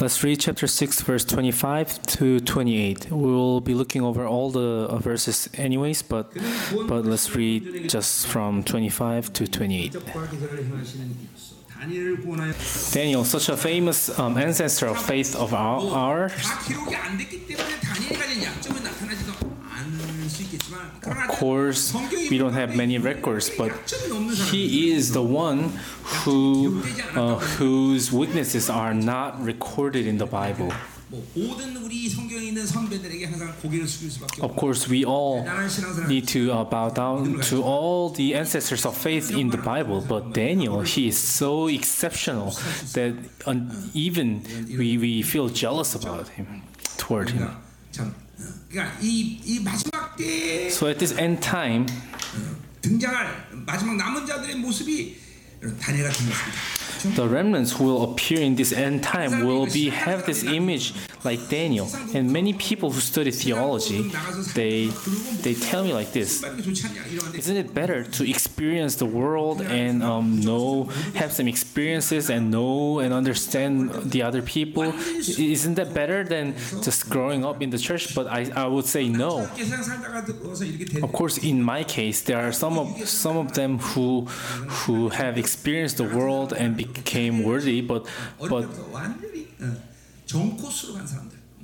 Let's read chapter 6, verse 25 to 28. We will be looking over all the uh, verses anyways, but, but let's read just from 25 to 28. Daniel, such a famous um, ancestor of faith of our, ours, of course, we don't have many records, but he is the one who, uh, whose witnesses are not recorded in the Bible. Of course, we all need to uh, bow down to all the ancestors of faith in the Bible, but Daniel, he is so exceptional that even we, we feel jealous about him, toward him. 참 어, 때 So at this end time, 등장할 마지막 남은 자들의 모습이 다니엘 같은 모습이다. The remnants who will appear in this end time will be have this image like Daniel. And many people who study theology, they they tell me like this: Isn't it better to experience the world and um, know, have some experiences and know and understand the other people? Isn't that better than just growing up in the church? But I, I would say no. Of course, in my case, there are some of some of them who who have experienced the world and be, Came worthy, but but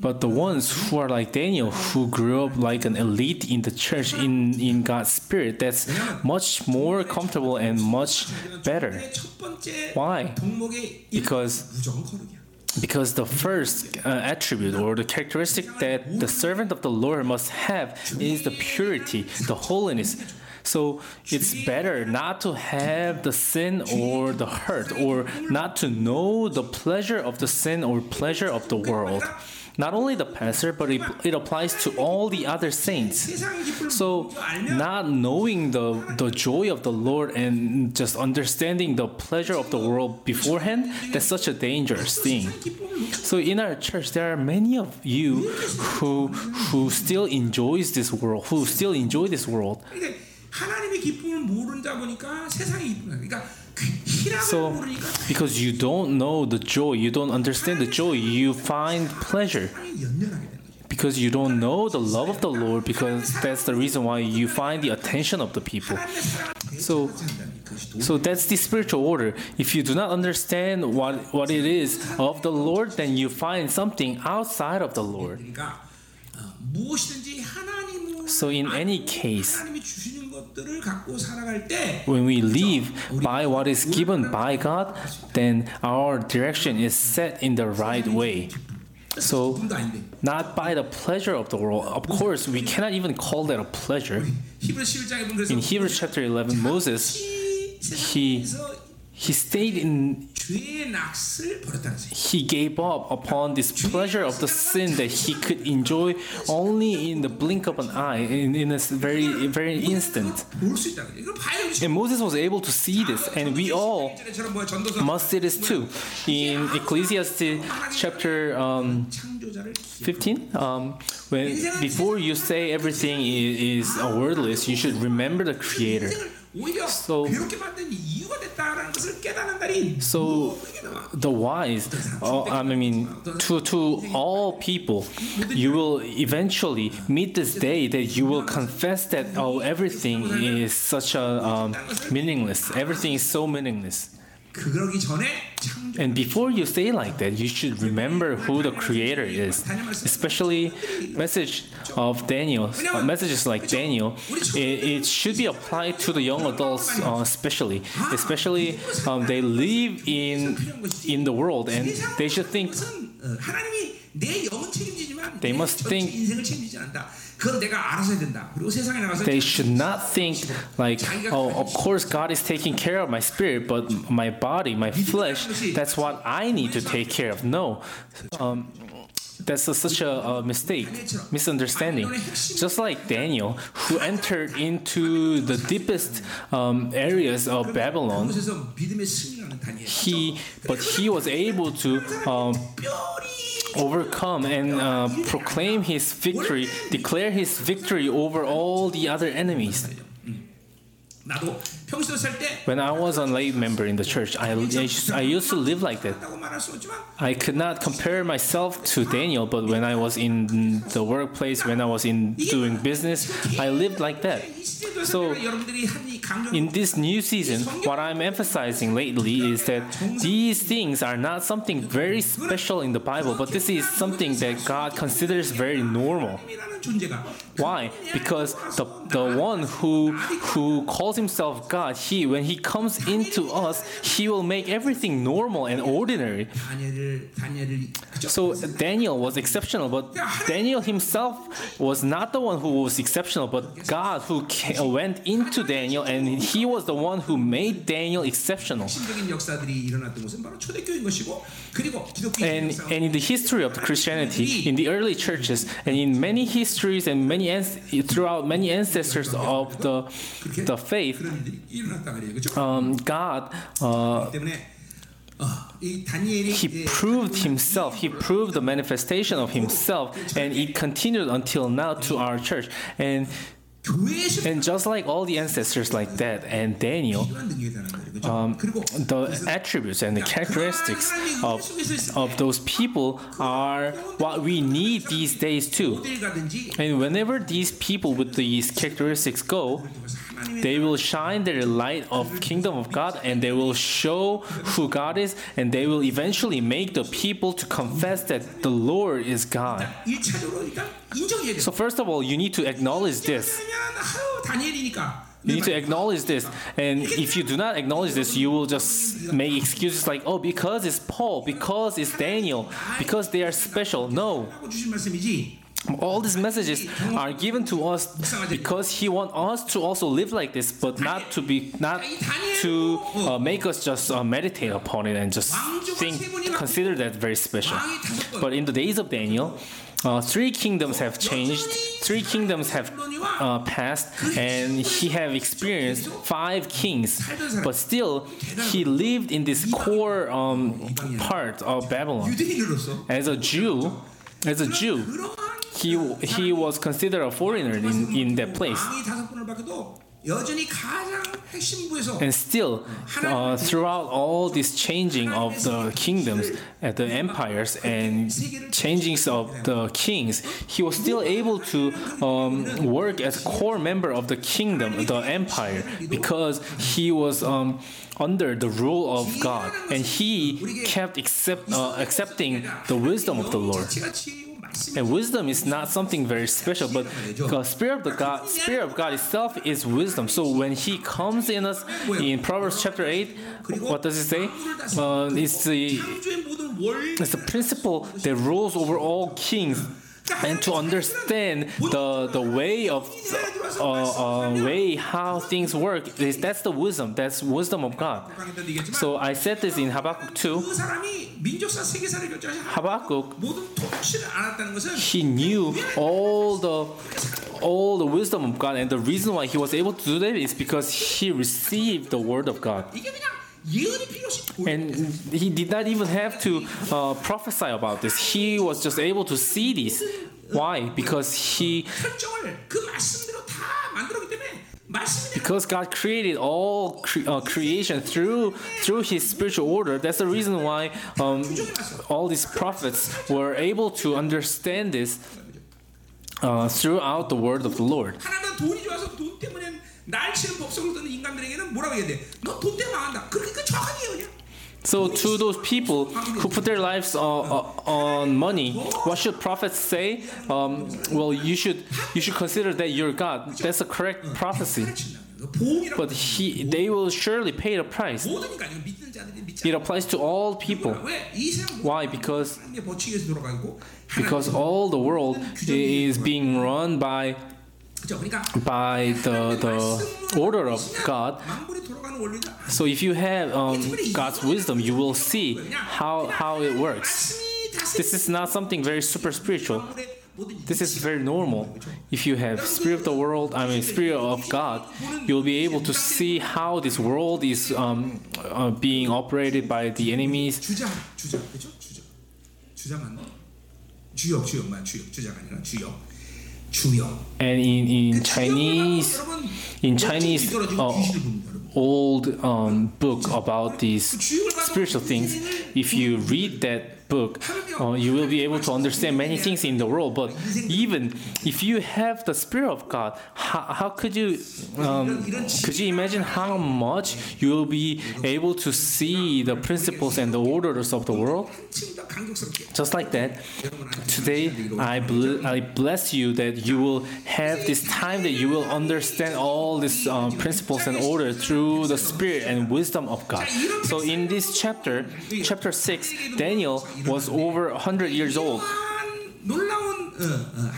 but the ones who are like Daniel, who grew up like an elite in the church in in God's spirit, that's much more comfortable and much better. Why? Because because the first uh, attribute or the characteristic that the servant of the Lord must have is the purity, the holiness so it's better not to have the sin or the hurt, or not to know the pleasure of the sin or pleasure of the world. Not only the pastor, but it, it applies to all the other saints. So, not knowing the, the joy of the Lord and just understanding the pleasure of the world beforehand, that's such a dangerous thing. So, in our church, there are many of you who, who still enjoys this world, who still enjoy this world. 그러니까 하나님의 기쁨을 모른다 보니까 세상의 기쁨을 그러니까 그 희락을 So, 모르니까 because you don't know the joy, you don't understand the joy, you find pleasure. 세상에 연연하게 되는 거죠. Because you don't know the love of the Lord, because that's the reason why you find the attention of the people. 하나님의 사랑을 So, 대체한다는 그것이 도 So that's the spiritual order. If you do not understand what, what it is of the Lord, then you find something outside of the Lord. 그러니까 어, 무엇이든지 하나님은 So in any case, when we live by what is given by God, then our direction is set in the right way. So, not by the pleasure of the world. Of course, we cannot even call that a pleasure. In Hebrews chapter 11, Moses, he, he stayed in he gave up upon this pleasure of the sin that he could enjoy only in the blink of an eye, in, in a very, very instant. And Moses was able to see this, and we all must see this too. In Ecclesiastes chapter um, 15, um, when, before you say everything is, is wordless, you should remember the Creator so, so the wise, oh, I mean, to, to all people, you will eventually meet this day that you will confess that oh, everything is such a um, meaningless. Everything is so meaningless. 그러기 전에 창조 And before you say like that, you should remember who the Creator is. Especially message of Daniel, uh, messages like Daniel, it, it should be applied to the young adults, uh, especially. Especially um, they live in in the world, and they should think 것은 어, 하나님이 내 영은 책임지지만 They 내 must 전체 think- they should not think like, oh, of course God is taking care of my spirit, but my body, my flesh, that's what I need to take care of. No. Um, that's a, such a, a, mistake, misunderstanding. Just like Daniel, who entered into the deepest um, areas of Babylon, he but he was able to um, overcome and uh, proclaim his victory, declare his victory over all the other enemies. When I was a lay member in the church, I, I used to live like that. I could not compare myself to Daniel, but when I was in the workplace, when I was in doing business, I lived like that. So, in this new season, what I'm emphasizing lately is that these things are not something very special in the Bible, but this is something that God considers very normal. Why? Because the, the one who who calls himself God, he when he comes into us, he will make everything normal and ordinary. So Daniel was exceptional, but Daniel himself was not the one who was exceptional, but God who came, went into Daniel and he was the one who made Daniel exceptional. And, and in the history of Christianity, in the early churches, and in many histories, histories and many throughout many ancestors of the the faith, um, God. Uh, he proved himself he proved the manifestation of himself and it continued until now to our church and and just like all the ancestors like that and Daniel, um, the attributes and the characteristics of, of those people are what we need these days too. And whenever these people with these characteristics go, they will shine their light of kingdom of God and they will show who God is and they will eventually make the people to confess that the Lord is God. So first of all, you need to acknowledge this. You need to acknowledge this. And if you do not acknowledge this, you will just make excuses like, oh, because it's Paul, because it's Daniel, because they are special. No all these messages are given to us because he wants us to also live like this but not to be not to uh, make us just uh, meditate upon it and just think consider that very special. But in the days of daniel uh, three kingdoms have changed three kingdoms have uh, passed and he have experienced five kings. But still he lived in this core um, part of babylon. As a jew as a jew he he was considered a foreigner in, in that place. And still, uh, throughout all this changing of the kingdoms, the empires, and changings of the kings, he was still able to um, work as core member of the kingdom, the empire, because he was. Um, under the rule of God, and he kept accept, uh, accepting the wisdom of the Lord. And wisdom is not something very special, but the Spirit of God, Spirit of God itself is wisdom. So when He comes in us, in Proverbs chapter eight, what does it say? Uh, it's the it's the principle that rules over all kings and to understand the the way of uh, uh, way how things work is that's the wisdom that's wisdom of God. So I said this in Habakkuk 2 Habakkuk he knew all the all the wisdom of God and the reason why he was able to do that is because he received the word of God. And he did not even have to uh, prophesy about this. He was just able to see this. Why? Because he. Because God created all cre- uh, creation through through His spiritual order. That's the reason why um, all these prophets were able to understand this uh, throughout the word of the Lord. 하나는 돈이 좋아서 돈 때문에 날 치는 법석을 듣는 인간들에게는 뭐라고 해야 돼? 너 돈 때문에 망한다. 그렇게 그 정확한 예언이야. So to those people who put their lives uh, uh, on money, what should prophets say? Um, well, you should you should consider that you're God. That's a correct prophecy. 보응이라고 But he, they will surely pay the price. 모든 인간이 믿는 자들이 믿지 It applies to all people. 않아. 왜? 이 세상 Why? Because 하나님의 법칙에서 돌아가고 because all the world is being run by 그죠? 그러니까 by the, the order of God. So if you have um, God's wisdom, you will see how, how it works. This is not something very super spiritual. This is very normal. If you have spirit of the world, I mean spirit of God, you will be able to see how this world is um, uh, being operated by the enemies. 주여. And in in Chinese, in Chinese uh, old um, book about these spiritual things, if you read that book, uh, you will be able to understand many things in the world. But even if you have the Spirit of God, how, how could you um, could you imagine how much you will be able to see the principles and the orders of the world? Just like that, today I bl- I bless you that you will have this time that you will understand all these um, principles and orders through the Spirit and wisdom of God. So in this chapter, chapter six, Daniel was over 100 years old.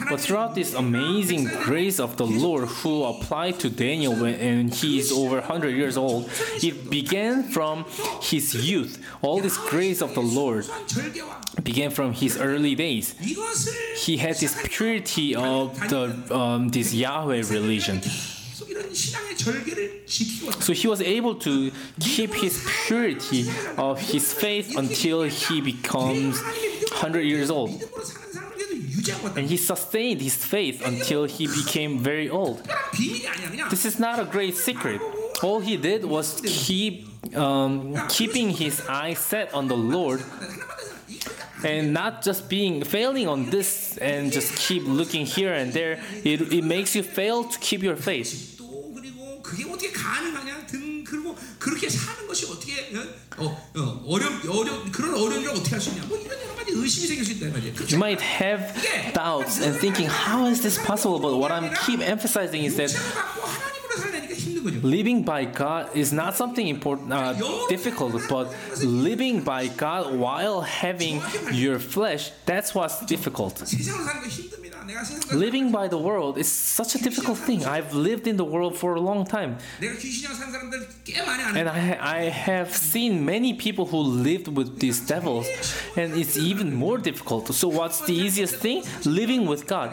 But throughout this amazing grace of the Lord who applied to Daniel when he is over 100 years old, it began from his youth. All this grace of the Lord began from his early days. He had this purity of the, um, this Yahweh religion. So he was able to keep his purity of his faith until he becomes 100 years old. And he sustained his faith until he became very old. This is not a great secret. All he did was keep um, keeping his eyes set on the Lord and not just being failing on this and just keep looking here and there. It, it makes you fail to keep your faith. 또 그리고 그게 어떻게 가능하냐 등 그리고 그렇게 사는 것이 어떻게 어, 어, 어 어려운 어려 그런 어려운 일을 어떻게 할 수 있냐 뭐 이런 여러 가지 의심이 생길 수 있다 이 말이야. You 그렇죠? might have doubts and thinking, how is this possible? But what I'm keep emphasizing is that 육체를 갖고 하나님으로 살려니까 힘든 거죠. living by God is not something important, uh, difficult, but living by God while having your flesh, that's what's difficult. living by the world is such a difficult thing. I've lived in the world for a long time. And I, I have seen many people who lived with these devils, and it's even more difficult. So, what's the easiest thing? Living with God.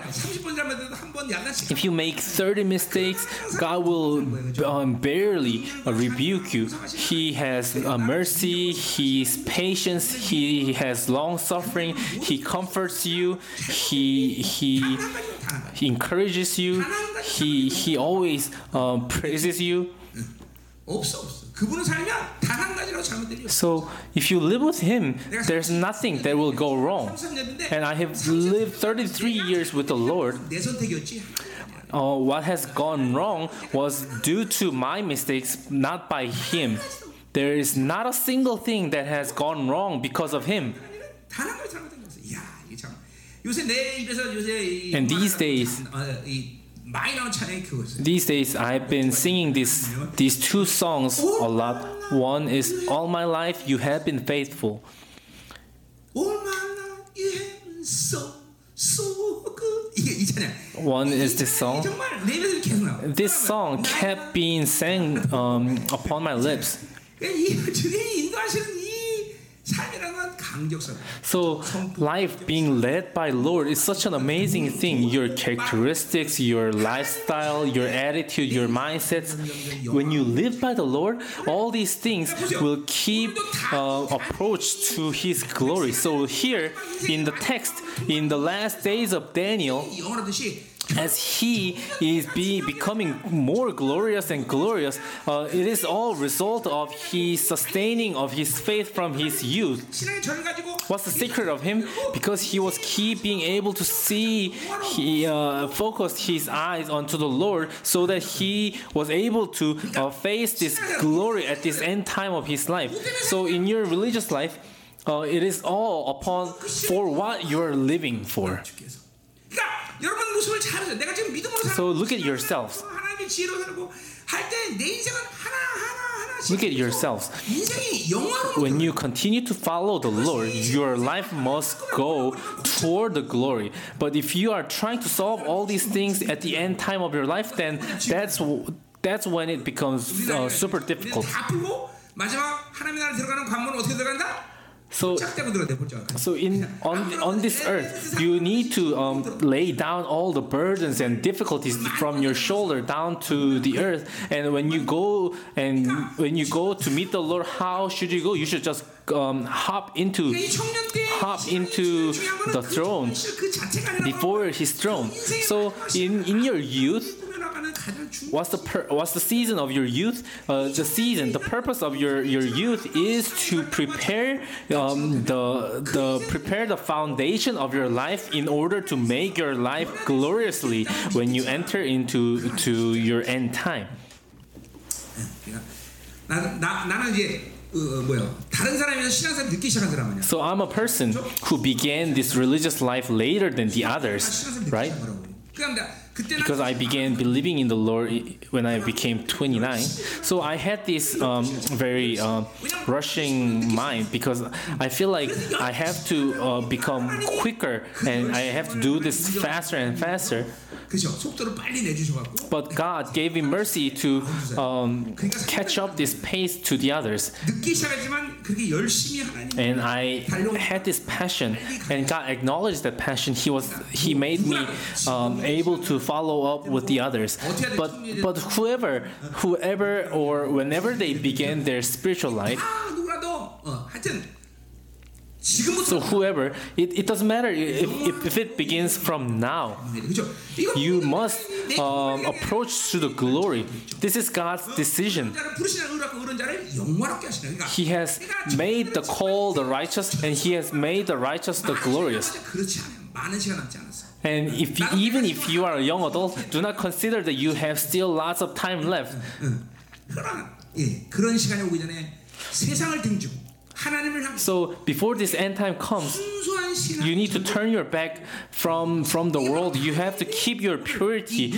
If you make 30 mistakes, God will um, barely uh, rebuke you. He has uh, mercy, He is patience, He has long suffering, He comforts you, He, he he encourages you. He he always uh, praises you. So if you live with him, there's nothing that will go wrong. And I have lived 33 years with the Lord. Uh, what has gone wrong was due to my mistakes, not by him. There is not a single thing that has gone wrong because of him. 요새 내 입에서 요새 이 And these 음악을- days- 어, 이 많이 나온 찬양이 그거였어요. These days, I've been singing this, these two songs a lot. One is All My Life You Have Been Faithful. 얼마나 you so so good 이게 이 찬양. One 이 is this 찬양이 song. 정말 내 입에서 계속 나와. This song kept being sang um, upon my lips. So, life being led by Lord is such an amazing thing. Your characteristics, your lifestyle, your attitude, your mindsets. When you live by the Lord, all these things will keep uh, approach to His glory. So, here in the text, in the last days of Daniel, as he is be, becoming more glorious and glorious uh, it is all result of his sustaining of his faith from his youth. What's the secret of him? Because he was keep being able to see he uh, focused his eyes onto the lord so that he was able to uh, face this glory at this end time of his life. So in your religious life uh, it is all upon for what you're living for. 주께서. 그러니까 여러분 모습을 잘 보세요. 내가 지금 믿음으로 살고 So look at yourselves. 하나님의 지혜로 살고 할 때 내 인생은 하나 하나 하나씩 Look at yourselves. 인생이 영화로 When you continue to follow the Lord, your life must go toward the glory. But if you are trying to solve all these things at the end time of your life, then that's that's when it becomes uh, super difficult. 다 풀고 마지막 하나님의 나라 들어가는 관문은 어떻게 들어간다? So, so in on on this earth, you need to um, lay down all the burdens and difficulties from your shoulder down to the earth. And when you go and when you go to meet the Lord, how should you go? You should just um, hop into hop into the throne before His throne. So in in your youth, What's the per, what's the season of your youth? Uh, the season, the purpose of your, your youth is to prepare um, the the prepare the foundation of your life in order to make your life gloriously when you enter into to your end time. So I'm a person who began this religious life later than the others, right? because I began believing in the Lord when I became 29. So I had this um, very uh, rushing mind because I feel like I have to uh, become quicker and I have to do this faster and faster. But God gave me mercy to um, catch up this pace to the others. And I had this passion, and God acknowledged that passion. He was He made me um, able to follow up with the others. But but whoever whoever or whenever they begin their spiritual life so whoever, it, it doesn't matter if, if, if it begins from now. You must um, approach to the glory. This is God's decision. He has made the call the righteous and He has made the righteous the glorious. 그렇지 않아요 많은 시간 남지 않았어 And if you, even if you are a young adult, do not consider that you have still lots of time left. 그러나 예 그런 시간이 오기 전에 세상을 등지고 하나님을 향해 so before this end time comes, you need to turn your back from, from the world. You have to keep your purity,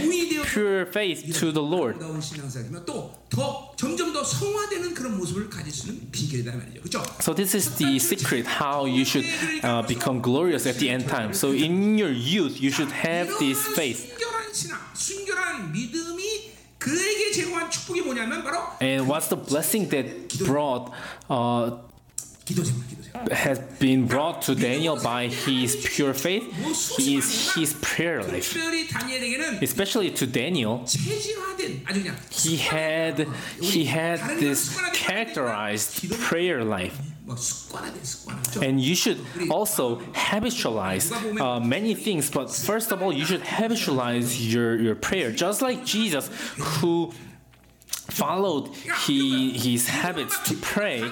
pure faith to the Lord. So this is the secret how you should uh, become glorious at the end time. So in your youth, you should have this faith. And what's the blessing that brought uh, has been brought to Daniel by his pure faith is his prayer life. Especially to Daniel, he had he had this characterized prayer life. And you should also habitualize uh, many things, but first of all, you should habitualize your, your prayer, just like Jesus, who followed he, his habits to pray.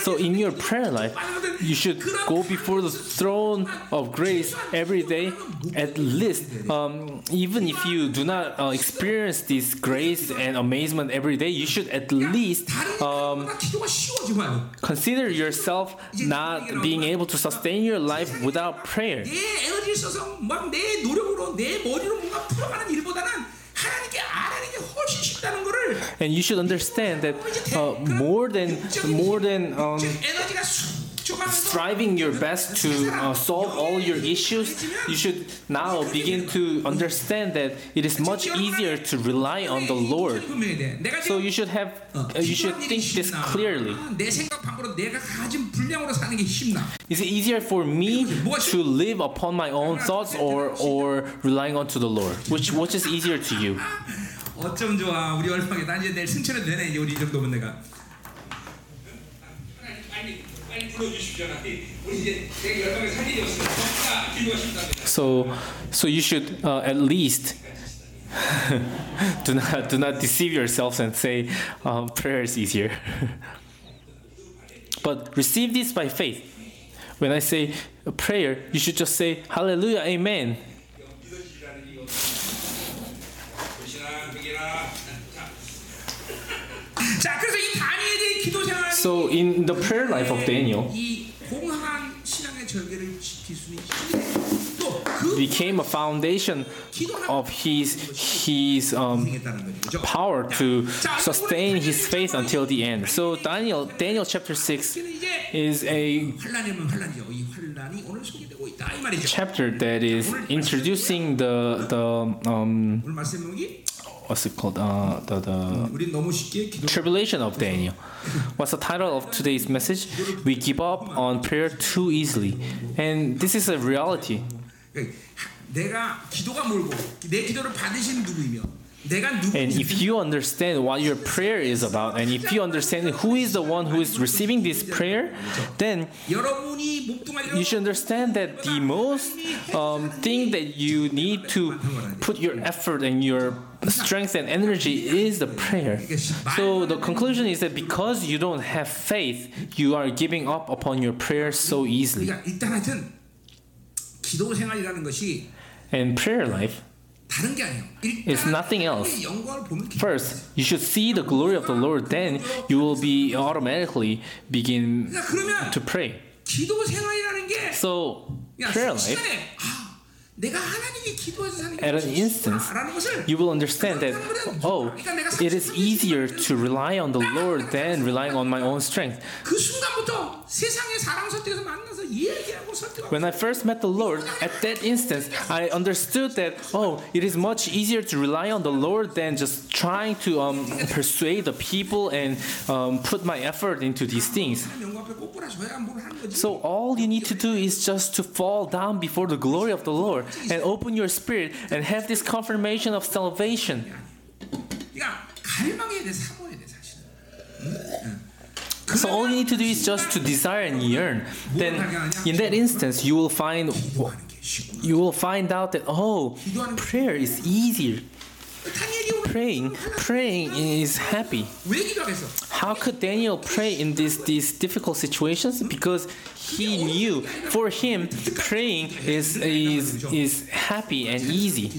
So in your prayer life, you should go before the throne of grace every day, at least. Um, even if you do not uh, experience this grace and amazement every day, you should at least um, consider yourself not being able to sustain your life without prayer. And you should understand that uh, more than more than um, striving your best to uh, solve all your issues, you should now begin to understand that it is much easier to rely on the Lord. So you should have, uh, you should think this clearly. Is it easier for me to live upon my own thoughts or or relying on to the Lord? Which which is easier to you? 어쩜 좋아 우리 얼마게 나 이제 내일 승천해도 되네 이제 우리 이 정도면 내가 빨리 빨리 불러주십시오 우리 이제 내가 열방에 살 일이 없으면 자 기도하십니다 So, so you should uh, at least do not do not deceive yourselves and say um, prayer is easier. but receive this by faith. When I say prayer, you should just say Hallelujah, Amen. So in the prayer life of Daniel, became a foundation of his his um, power to sustain his faith until the end. So Daniel Daniel chapter six is a chapter that is introducing the the um, what's it called uh the the 우리 너무 쉽게 기도 tribulation of Daniel. What's the title of today's message? We give up on prayer too easily, and this is a reality. 그러니까 내가 기도가 멀고 내 기도를 받으신 누구이며 내가 누구 and if you understand what your prayer is about, and if you understand who is the one who is receiving this prayer, then you should understand that the most um, thing that you need to put your effort and your strength and energy is the prayer. So the conclusion is that because you don't have faith, you are giving up upon your prayer so easily. And prayer life it's nothing else. First, you should see the glory of the Lord, then you will be automatically begin to pray. So, prayer life at an instance, you will understand that, oh, it is easier to rely on the Lord than relying on my own strength. When I first met the Lord, at that instance, I understood that, oh, it is much easier to rely on the Lord than just trying to um, persuade the people and um, put my effort into these things. So all you need to do is just to fall down before the glory of the Lord and open your spirit and have this confirmation of salvation. So all you need to do is just to desire and yearn. Then in that instance you will find you will find out that oh prayer is easier. Praying, praying is happy. How could Daniel pray in these these difficult situations? Because he knew for him praying is is is happy and easy.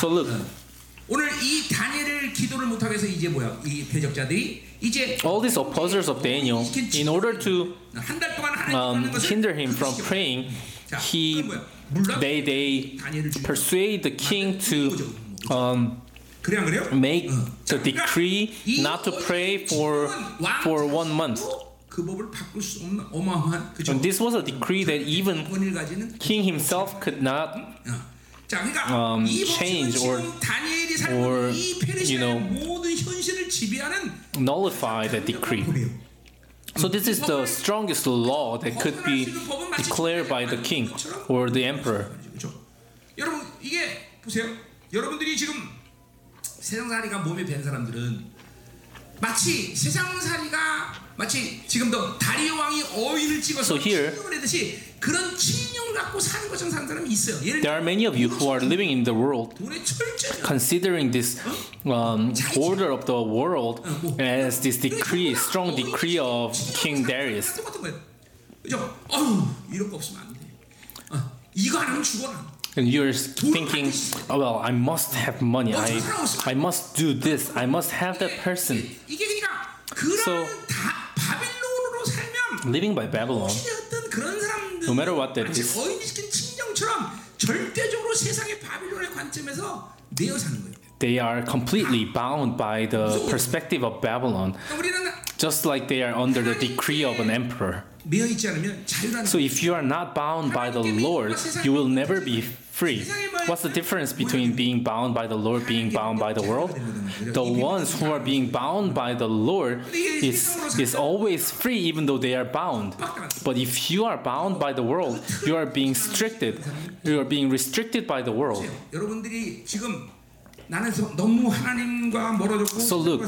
So look. All these opposers of Daniel, in order to um, hinder him from praying, he they they persuade the king to um, make the decree not to pray for for one month. And this was a decree that even king himself could not um, change or, or you know nullify the decree. So this is the strongest law that could be declared by the king or the emperor. 그렇죠? 여러분 이게 보세요. 여러분들이 지금 세상살이가 몸에 밴 사람들은 마치 세상살이가 마치 지금도 다리오 왕이 어인을 찍어서 So here- 하듯이 그런 칭령을 갖고 사는 것처럼 사는 사람이 있어요. 예를 There 들어 are many of you who are living in the world 돈에 철저히 considering this um, order of the world as this decree, strong decree of King Darius. 똑같은 거예요. 그죠? 어휴 이런 거 없으면 안 돼. 어, 이거 안 하면 죽어라. And you're thinking, oh, well, I must have money. I, I must do this. I must have that person. 이게 그러니까 그런 So- 다 바빌론으로 살면 Living by Babylon, 어떤 그런 사람들 No matter what that 마치 is. 어인시킨 친정처럼 절대적으로 세상의 바빌론의 관점에서 내어 사는 거예요. they are completely bound by the perspective of Babylon, 그러니까 우리는 just like they are under the decree of an emperor. So if you are not bound by the Lord, you will never be free. What's the difference between being bound by the Lord being bound by the world? The ones who are being bound by the Lord is is always free even though they are bound. But if you are bound by the world, you are being restricted. You are being restricted by the world. So look,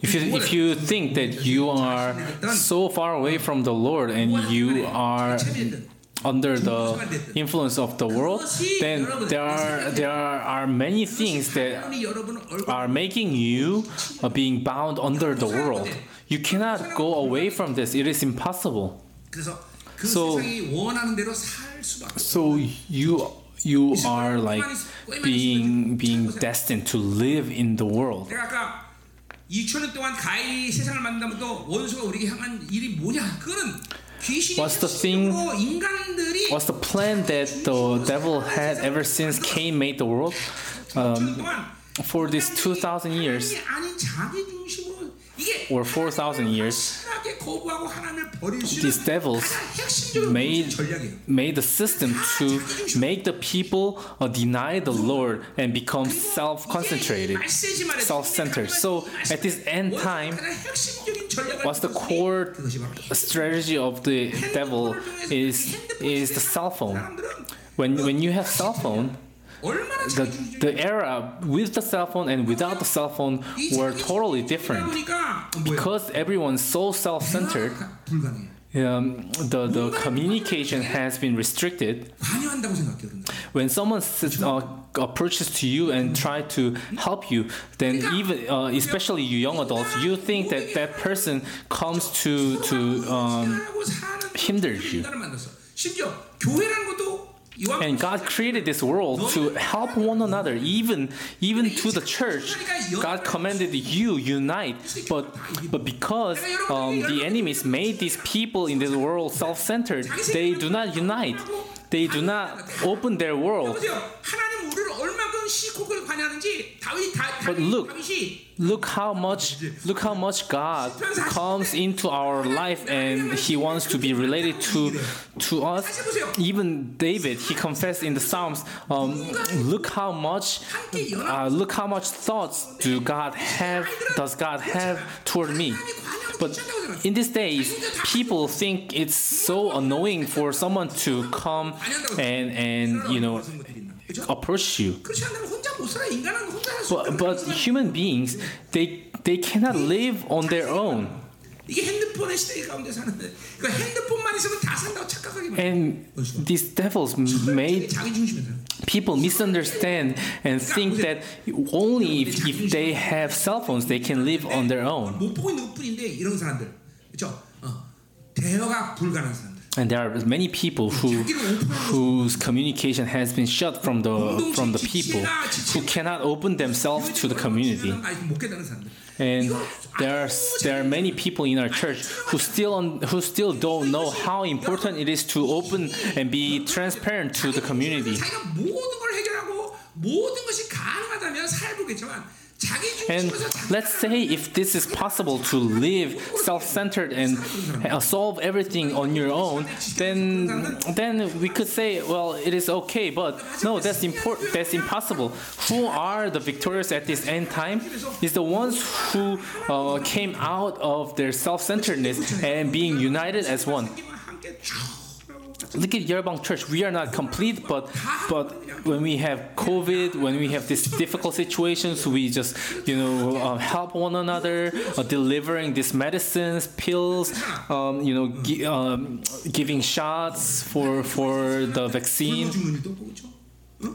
if you, if you think that you are so far away from the Lord and you are under the influence of the world, then there are, there are many things that are making you uh, being bound under the world. You cannot go away from this, it is impossible. So, so you you are like being being destined to live in the world. What's the thing? What's the plan that the devil had ever since Cain made the world? Um, for these 2,000 years, or 4,000 years, these devils made, made the system to make the people uh, deny the Lord and become self concentrated, self centered. So at this end time, what's the core strategy of the devil is, is the cell phone. When, when you have cell phone, the, the era with the cell phone and without the cell phone were totally different. because everyone's so self-centered um, the, the communication has been restricted. When someone uh, approaches to you and try to help you, then even uh, especially you young adults, you think that that person comes to to um, hinder you. And God created this world to help one another, even even to the church. God commanded you unite, but but because um, the enemies made these people in this world self-centered, they do not unite. They do not open their world. But look, look how much look how much God comes into our life and he wants to be related to to us. Even David, he confessed in the Psalms, um, look how much uh, look how much thoughts do God have does God have toward me. But in these days, people think it's so annoying for someone to come and and you know 그죠? approach you. 그렇지 않으면 혼자 못 살아. 인간은 혼자 살수 But, but human beings, they they cannot live on their own. 이게 핸드폰의 시대 가운데 사는데 그 핸드폰만 있으면 다 산다고 착각하게 만들어. And these devils made 자기 중심에 살아. people misunderstand and think that only if, if they have cell phones they can live on their own. 못 보고 있는 것뿐인데 이런 사람들, 그렇죠? 어, 대화가 불가능한 사람들. and there are many people who whose communication has been shut from the from the people who cannot open themselves to the community. And there are there are many people in our church who still on, who still don't know how important it is to open and be transparent to the community. And let's say if this is possible to live self-centered and solve everything on your own, then then we could say, well, it is okay. But no, that's important. That's impossible. Who are the victorious at this end time? Is the ones who uh, came out of their self-centeredness and being united as one look at Yerbang Church. We are not complete, but but when we have COVID, when we have these difficult situations, we just you know um, help one another, uh, delivering these medicines, pills, um, you know, gi- um, giving shots for for the vaccine.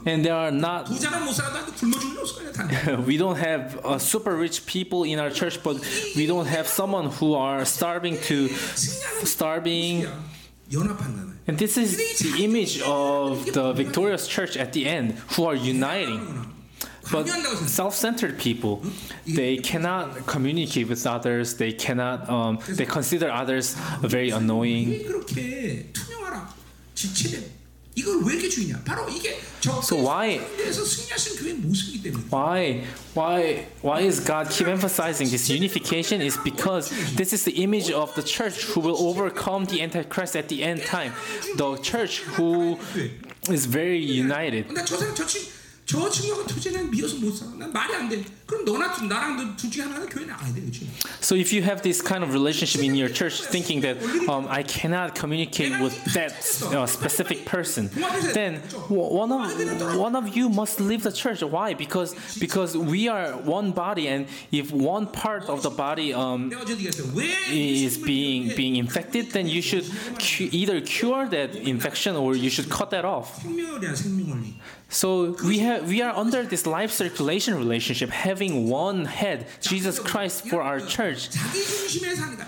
And there are not. we don't have uh, super rich people in our church, but we don't have someone who are starving to starving. And this is the image of the victorious church at the end who are uniting. But self-centered people, they cannot communicate with others. They cannot. Um, they consider others very annoying. 왜 그렇게 투명하라, 지체됨 이걸 왜 이렇게 주의냐? 바로 이게 So why- 적대에서 승리하신 교회 모습이기 때문에. Why? Why? Why is God keep emphasizing this unification? Is because this is the image of the church who will overcome the antichrist at the end time. The church who is very united. So if you have this kind of relationship in your church, thinking that um, I cannot communicate with that specific person, then one of one of you must leave the church. Why? Because because we are one body, and if one part of the body um, is being being infected, then you should cu- either cure that infection or you should cut that off. So we have we are under this life circulation relationship. Have having one head, Jesus Christ, for our church.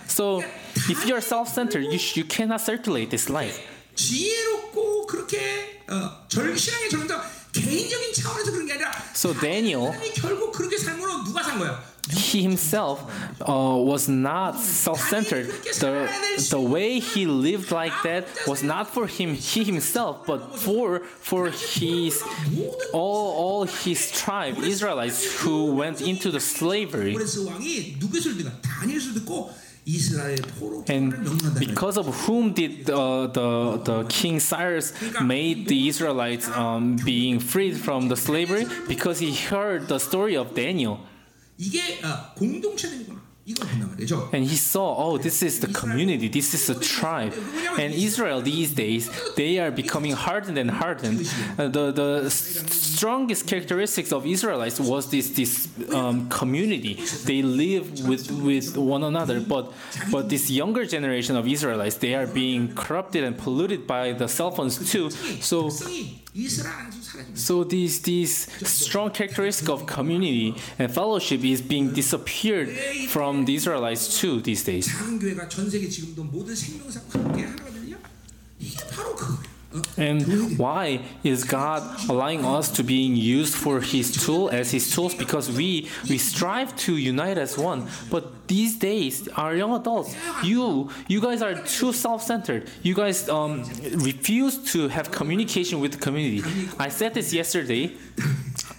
So if you are self centered, you, you cannot circulate this life. So Daniel he himself uh, was not self-centered. The, the way he lived like that was not for him he himself, but for for his all all his tribe Israelites who went into the slavery. And because of whom did uh, the, the king Cyrus made the Israelites um, being freed from the slavery? Because he heard the story of Daniel. 이게 어, 공동체됨이구나. 이걸 본단 말이죠. And he saw, oh, this is the community, this is a tribe. And Israel these days, they are becoming hardened and hardened. Uh, the the s- strongest characteristics of Israelites was this this um, community. They live with with one another. But but this younger generation of Israelites, they are being corrupted and polluted by the cell phones too. So so these these strong characteristic of community and fellowship is being disappeared from the Israelites too these days. And why is God allowing us to being used for His tool as His tools? Because we we strive to unite as one. But these days, our young adults, you you guys are too self-centered. You guys um, refuse to have communication with the community. I said this yesterday.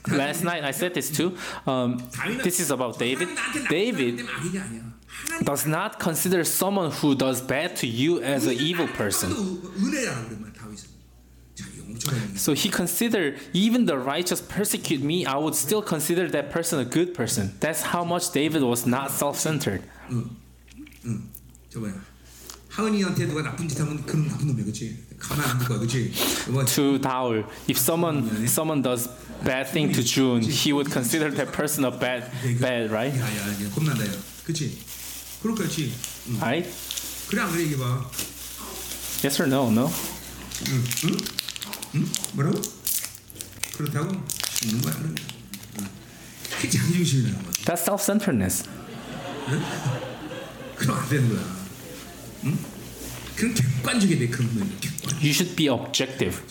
Last night I said this too. Um, this is about David. David does not consider someone who does bad to you as an evil person. So he considered even the righteous persecute me, I would still consider that person a good person. That's how much David was not self-centered. 저 뭐야 하은이한테 누가 나쁜 짓 하면 그럼 나쁜 놈이야 그치 가만 안 둘 거야 그치 뭐 To Daul, if someone someone does bad thing to June, he would consider that person a bad bad, right? 야야 야 겁난다 야 그치 그럴 거야 그치 응. Right? 그래 안 그래 이게 봐 Yes or no? No. 뭐라고? 그렇다고 죽는 거야 응. 그게 자기중심이라는 거야 That's self-centeredness. 그럼 안 되는 거야 응? 그럼 객관적이 돼 그런 건 객관 You should be objective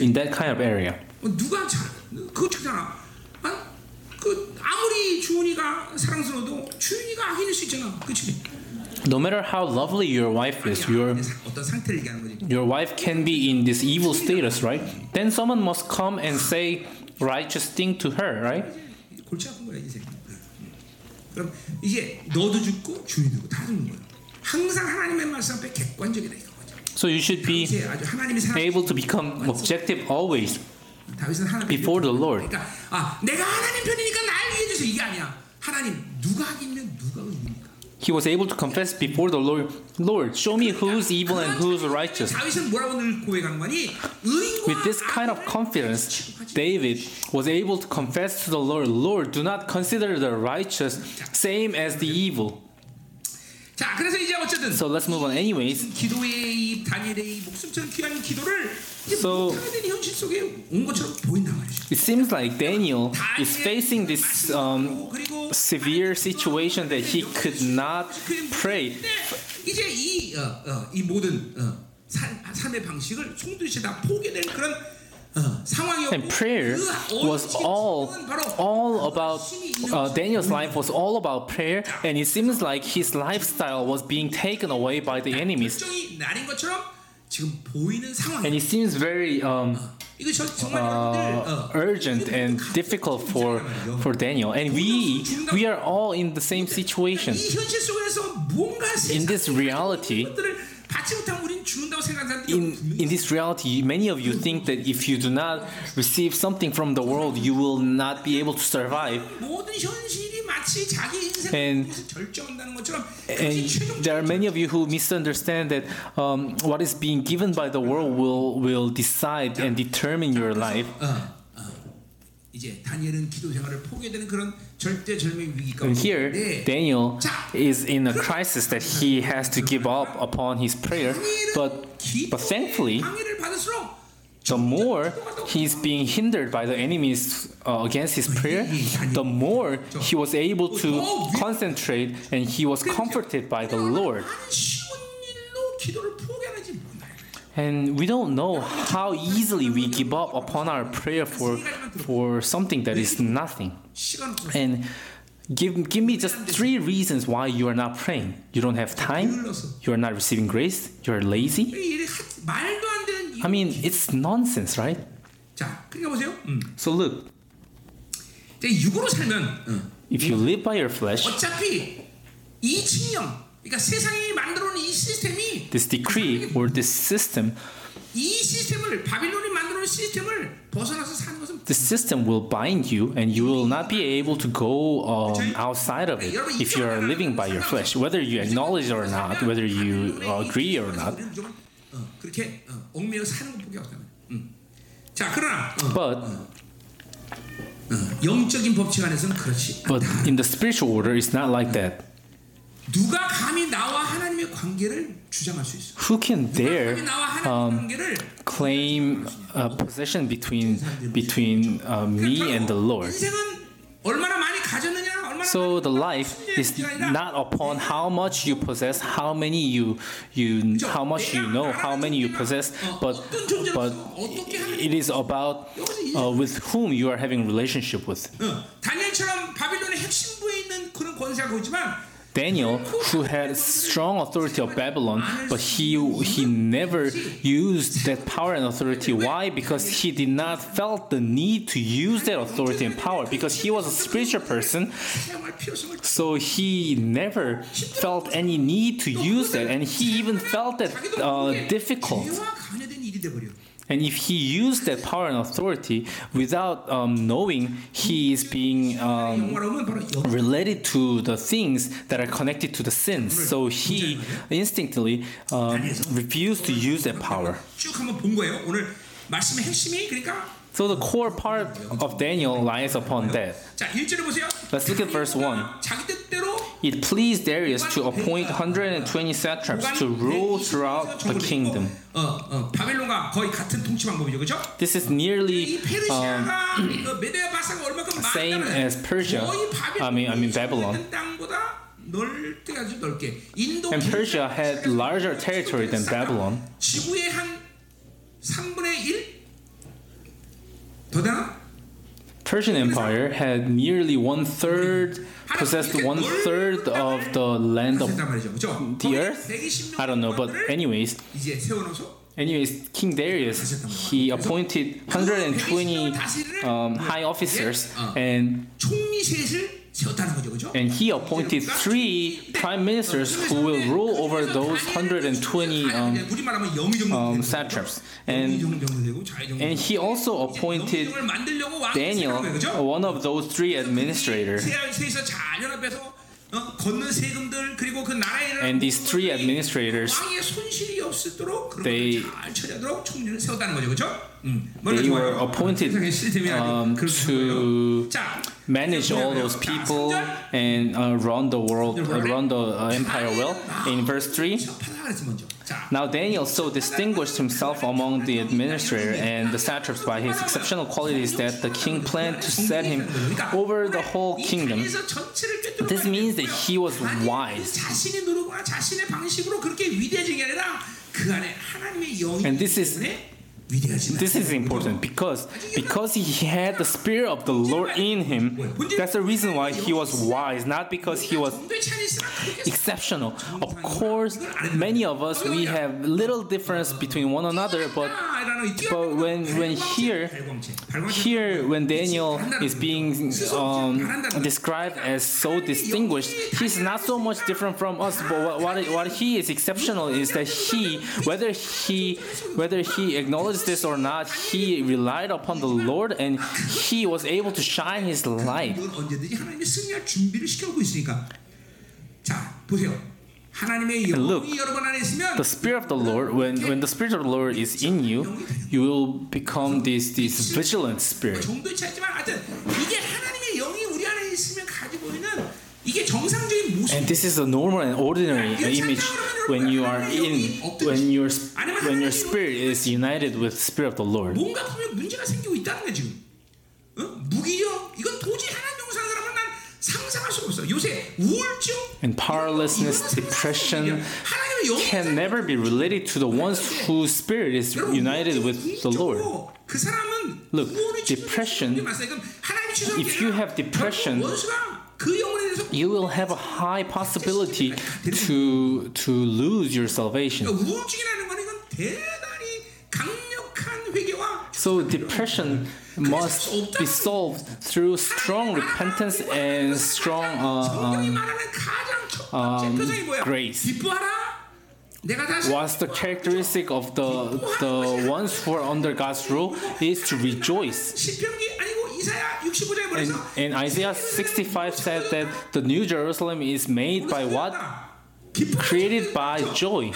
in that kind of area. 어, 누가 잘 그거 찾잖아 아? 그 아무리 주은이가 사랑스러워도 주은이가 악인일 수 있잖아 그치? no matter how lovely your wife is, your, your wife can be in this evil status, right? Then someone must come and say righteous thing to her, right? So you should be able to become objective always before the Lord he was able to confess before the Lord, Lord, show me who's evil and who's righteous. With this kind of confidence, David was able to confess to the Lord, Lord, do not consider the righteous same as the evil. 자 그래서 이제 어쨌든 So let's move on anyways. 기도의 이 다니엘의 이 목숨처럼 귀한 기도를 이제 So- 못하게 된 현실 속에 온 것처럼 보인단 말이죠. It seems like Daniel is facing this um, severe situation that he could not pray. 근데 이제 이, 어, 어, 이 모든 어, 삶, 삶의 방식을 송두시 다 포기된 그런 어, And prayer was all, all about uh, Daniel's life was all about prayer, and it seems like his lifestyle was being taken away by the enemies. And it seems very um, uh, urgent and difficult for for Daniel. And we we are all in the same situation. In this reality. In, in this reality, many of you think that if you do not receive something from the world, you will not be able to survive. And, and there are many of you who misunderstand that um, what is being given by the world will, will decide and determine your life. And here, Daniel is in a crisis that he has to give up upon his prayer, but, but thankfully, the more he's being hindered by the enemies uh, against his prayer, the more he was able to concentrate and he was comforted by the Lord. And we don't know how easily we give up upon our prayer for for something that is nothing. 시간 없어. And give give me just three reasons why you are not praying. You don't have time, you are not receiving grace, you are lazy. 이게 하- 말도 안 되는 이유. I mean, it's nonsense, right? 자, 그러니까 보세요. 음. So look, 이제 육으로 살면 음, if you live by your flesh, 어차피 이 칙령, 그러니까 세상이 만들어놓은 이 시스템이 this decree or this system the system will bind you and you will not be able to go um, outside of it if you are living by your flesh. Whether you acknowledge or not whether you uh, agree or not. but but in the spiritual order it's not like that. 누가 감히 나와 하나님의 관계를 주장할 수 있어 Who can 누가 dare 감히 나와 하나님의 관계를 claim a possession between between uh, me and the Lord? 인생은 얼마나 많이 가졌느냐 얼마나 So 많이 the life is not upon how much you possess, how many you you how much you know, how many you possess, but but it is about uh, with whom you are having relationship with. 어, 다니엘처럼 바빌론의 핵심부에 있는 그런 권세가 보이지만 Daniel, who had strong authority of Babylon, but he he never used that power and authority. Why? Because he did not felt the need to use that authority and power because he was a spiritual person. So he never felt any need to use that, and he even felt that uh, difficult. 죄와 관여된 일이 돼버려. And if he used that power and authority without um, knowing, he is being um, 영화로 하면 바로 영. related to the things that are connected to the sins. So he instinctively um, refused to use that power. 쭉 한번 본 거예요. 오늘 말씀의 핵심이 그러니까 So the core part of Daniel lies upon that. Let's look at verse 1. It pleased Darius to appoint 120 satraps to rule throughout the kingdom. This is nearly um, same as Persia. I mean, I mean Babylon. And Persia had larger territory than Babylon. Persian Empire had nearly one third possessed one third of the land of the earth. I don't know, but anyways. Anyways, King Darius he appointed 120 um, high officers and and he appointed three prime ministers who will rule over those 120 um, um, satraps. And, and he also appointed Daniel, one of those three administrators. And these three administrators, they, they were appointed um, to manage all those people and uh, run the world, uh, run the uh, empire well. In verse 3, now Daniel so distinguished himself among the administrator and the satraps by his exceptional qualities that the king planned to set him over the whole kingdom. This means that he was wise. And this is this is important because because he had the spirit of the Lord in him. That's the reason why he was wise, not because he was exceptional. Of course, many of us we have little difference between one another, but but when when here here when Daniel is being um, described as so distinguished, he's not so much different from us. But what what he is exceptional is that he whether he whether he acknowledges this or not, he relied upon the Lord and he was able to shine his light. And look, the Spirit of the Lord, when, when the Spirit of the Lord is in you, you will become this, this vigilant spirit. And this is a normal and ordinary image when you are in when your when your spirit is united with the spirit of the Lord. And powerlessness, depression can never be related to the ones whose spirit is united with the Lord. Look, depression, if you have depression, you will have a high possibility to to lose your salvation. So depression must be solved through strong repentance and strong uh, um, um grace. What's the characteristic of the the ones who are under God's rule is to rejoice. And, and Isaiah 65 said that the New Jerusalem is made by what? Created by joy.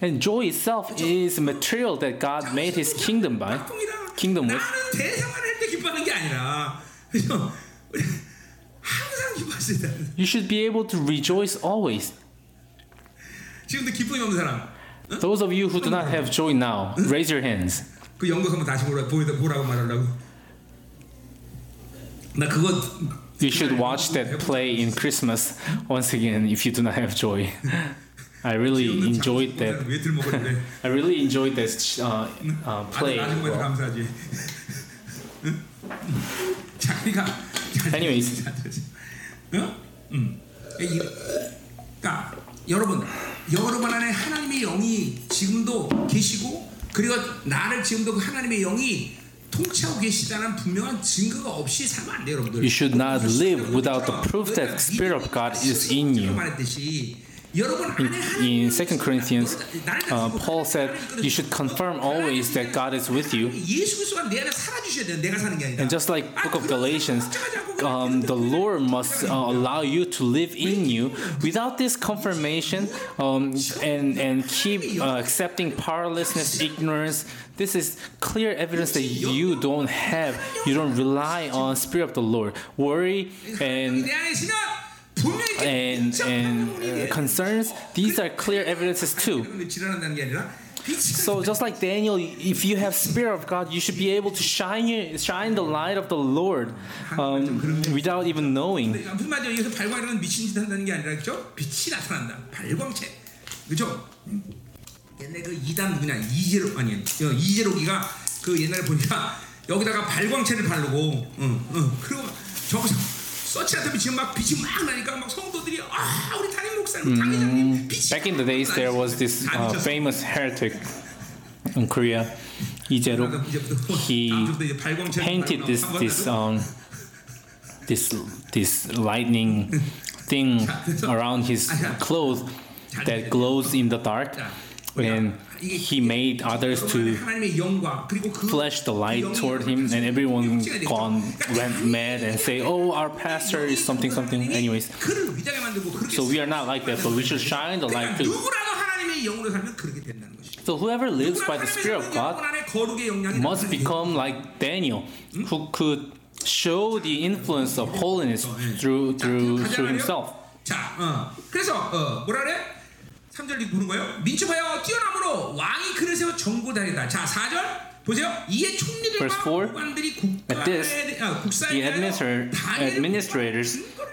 And joy itself is material that God made his kingdom by. Kingdom with. You should be able to rejoice always. Those of you who do not have joy now, raise your hands. 그 연극 한번 다시 보라, 보이다 보라고 말하려고 나 그거 You should watch that play in Christmas once again if you do not have joy. I really enjoyed that. I really enjoyed that uh, uh, play. 그러니까 Anyways. 어? 음. 이- 그러니까 여러분 여러분 안에 하나님의 영이 지금도 계시고 그리고 나를 지금도 그 하나님의 영이 통치하고 계시다는 분명한 증거가 없이 살면 안 돼요, 여러분들. You should not live without the proof that the Spirit of God is in you. 말했듯이 in 2 Corinthians, uh, Paul said, You should confirm always that God is with you. And just like Book of Galatians, um, the Lord must uh, allow you to live in you. Without this confirmation um, and, and keep uh, accepting powerlessness, ignorance, this is clear evidence that you don't have, you don't rely on Spirit of the Lord. Worry and and and uh, concerns. These are clear evidences too. So just like Daniel, if you have Spirit of God, you should be able to shine your, shine the light of the Lord um, without even knowing. 무슨 말이죠? 여기서 발광이라는 미친 짓 한다는 게 아니라 그죠? 빛이 나타난다. 발광체. 그죠? 옛날 그 이단 누구냐? 이재로 아니 어, 이재로기가 그 옛날에 보니까 여기다가 발광체를 바르고 응, 응. 그리고 저기서 서치한테 지금 막 빛이 막 나니까 막 성도들이 아 우리 담임 목사님 당회장님 빛이 Back in the days, there was this 다 uh, 미쳤어. famous heretic in Korea, Lee Jae-rok. 이제부터 He 다음부터 이제 발광체를 painted 바르고 this 한번 this 나도 um this this lightning thing around his clothes that glows in the dark, and he made others to 하나님의 영과 그리고 그 flash the light toward him, and everyone gone went mad and say, "Oh, our pastor is something something." Anyways, 그를 위장에 만들고 그렇게 so we are not like that, but we should shine the light 그러니까 too. 누구라도 하나님의 영으로 살면 그렇게 된다는 것이죠. So whoever lives by the 하나님의 Spirit of 영혼 God 안에 거룩의 영향이 must 나타나는 become like Daniel, who could show the influence of holiness through through 가자 through 말이요. himself. 자, 어. 그래서 어, 뭐라 그래? 3절 보는 거예요. 민첩하여 뛰어남으로 왕이 그를 세워 정고다리다. 자, 4절 보세요. 이에 총리들과 Verse four. 고관들이 At this, 국가에 아, 국사에 The 대하여 administrator, 다니엘을 administrators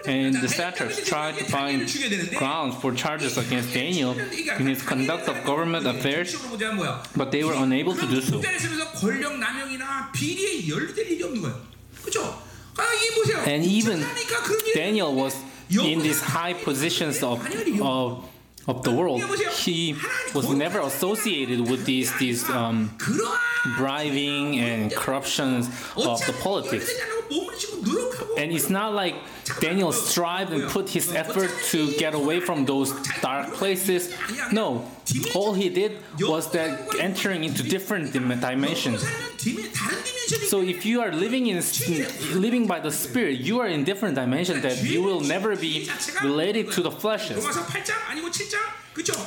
and the 자, satraps 다니엘을 tried to 다니엘을 find 죽여야 되는데 grounds for charges against Daniel in his conduct of government affairs, 정치적으로 보자면 뭐야? but they were unable to do so. 국가에 있으면서 권력 남용이나 비리에 연루될 일이 없는 거예요. 그렇죠? 아, 이 보세요. And even 국가니까 그런 일이 Daniel was in these high positions of of of the world, he was never associated with these these um, bribing and corruptions of the politics. And it's not like Daniel strived and put his effort to get away from those dark places. No, all he did was that entering into different dimensions. So if you are living in living by the spirit, you are in different dimensions that you will never be related to the fleshes.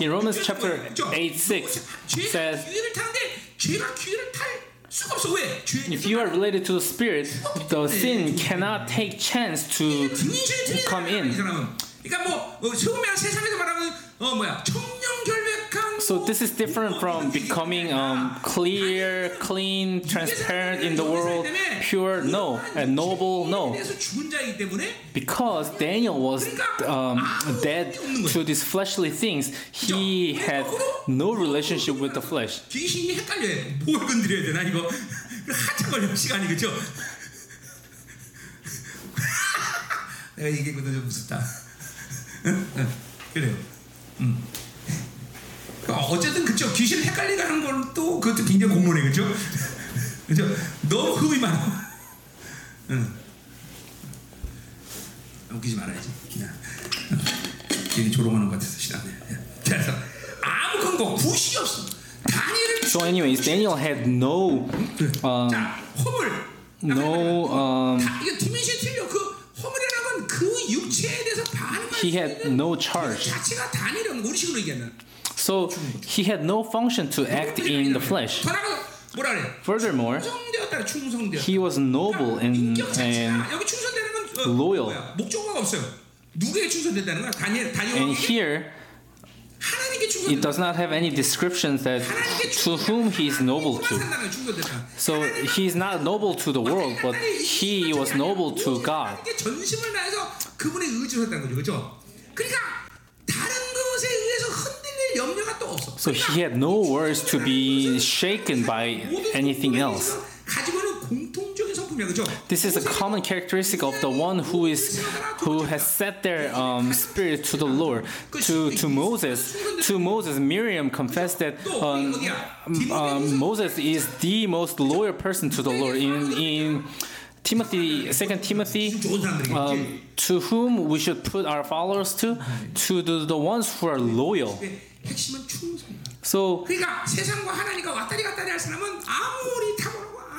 In Romans chapter 8 6 says 기회를 타는데 죄가 기회를 탈 수가 없어 왜? 죄 If you are related to the spirit, the sin cannot take chance to 디멘션이 come 틀리잖아, in. 이 사람은. 그러니까 뭐 어, 소금이랑 세상에서 말하면 어 뭐야 청명결백한 So this is different from becoming um, clear, clean, transparent in the world, pure, no, and noble, no. 그래서 죽은 자이기 때문에 Because Daniel was um, dead to these fleshly things, he had no relationship with the flesh. 귀신이 헷갈려요. 뭘 건드려야 되나 이거 한참 걸려 시간이 그죠? 내가 얘기했거든 좀 무섭다. 응? 응. 그래요. 음. 그러니까 어쨌든 그죠 귀신 헷갈리게 하는 건 또 그것도 굉장히 공론해 그죠? 그죠? 너무 흠이 많아. 응. 웃기지 말아야지. 야. 괜히 조롱하는 것 같아서 싫어하네. 예. 그래서 아무 근거 구식이 없어. 다니엘을 So, anyways, Daniel had no, um, 자 허물. no, um, 다, 이거 디멘션이 틀려. 그 허물이라는 건그 육체에 대해서 he had no charge. So he had no function to act in the flesh. Furthermore, he was noble and, and loyal. And here, it does not have any descriptions that to whom he is noble to. So he is not noble to the world, but he was noble to God. 하나님께 전심을 다해서 그분의 의지를 했다는 거죠, 그렇죠? 그러니까 다른 것에 의해서 흔들릴 염려가 또 없어. So he had no words to be shaken by anything else. 가지고는 공통적인 성품이야, 그렇죠? This is a common characteristic of the one who is who has set their um, spirit to the Lord. To to Moses, to Moses, Miriam confessed that um, um, Moses is the most loyal person to the Lord. In in Timothy, Second Timothy, um, to whom we should put our followers to, to the, the ones who are loyal. So,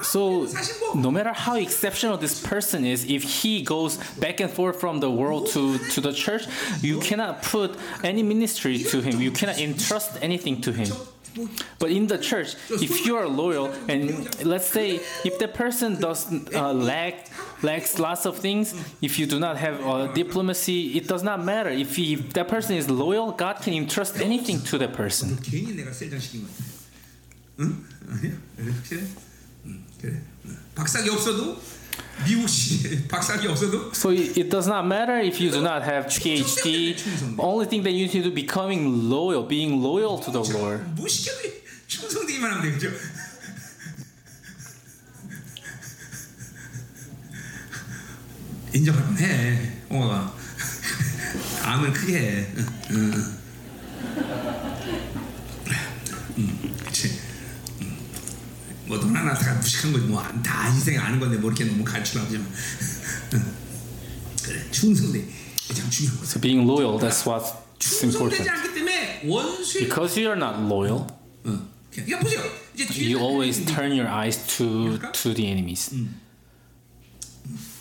so no matter how exceptional this person is, if he goes back and forth from the world to, to the church, you cannot put any ministry to him. You cannot entrust anything to him. 뭐 But in the church, if you are loyal, and let's say if the person does uh, lack lacks lots of things, if you do not have uh, diplomacy, it does not matter. If, he, if that person is loyal, God can entrust anything to that person. 괜히 내가 셀장시킨 거야. 응? 아니야? 그래, 확실해? 응, 그래. 응. 박사기 없어도 미국시 박사기 없어도 So it it does not matter if you do not have PhD. Only thing that you need to do becoming loyal, being loyal to the Lord. 무시켜도 충성되기만 하면 되죠. 인정하면 해, 옹아가. 암을 크게 해. 응, 응. 응, 뭐 너나 다 무식한 거지 뭐다 인생 아는 건데 뭐 이렇게 너무 가르치려고 하지 마. 응. 그래 충성돼 가장 중요한 거지. So being loyal, that's what's 충성되지 important. 않기 때문에 원수의 Because you are not loyal, 응. 이거 보세요. 이제 뒤에 you always turn your eyes to to the enemies.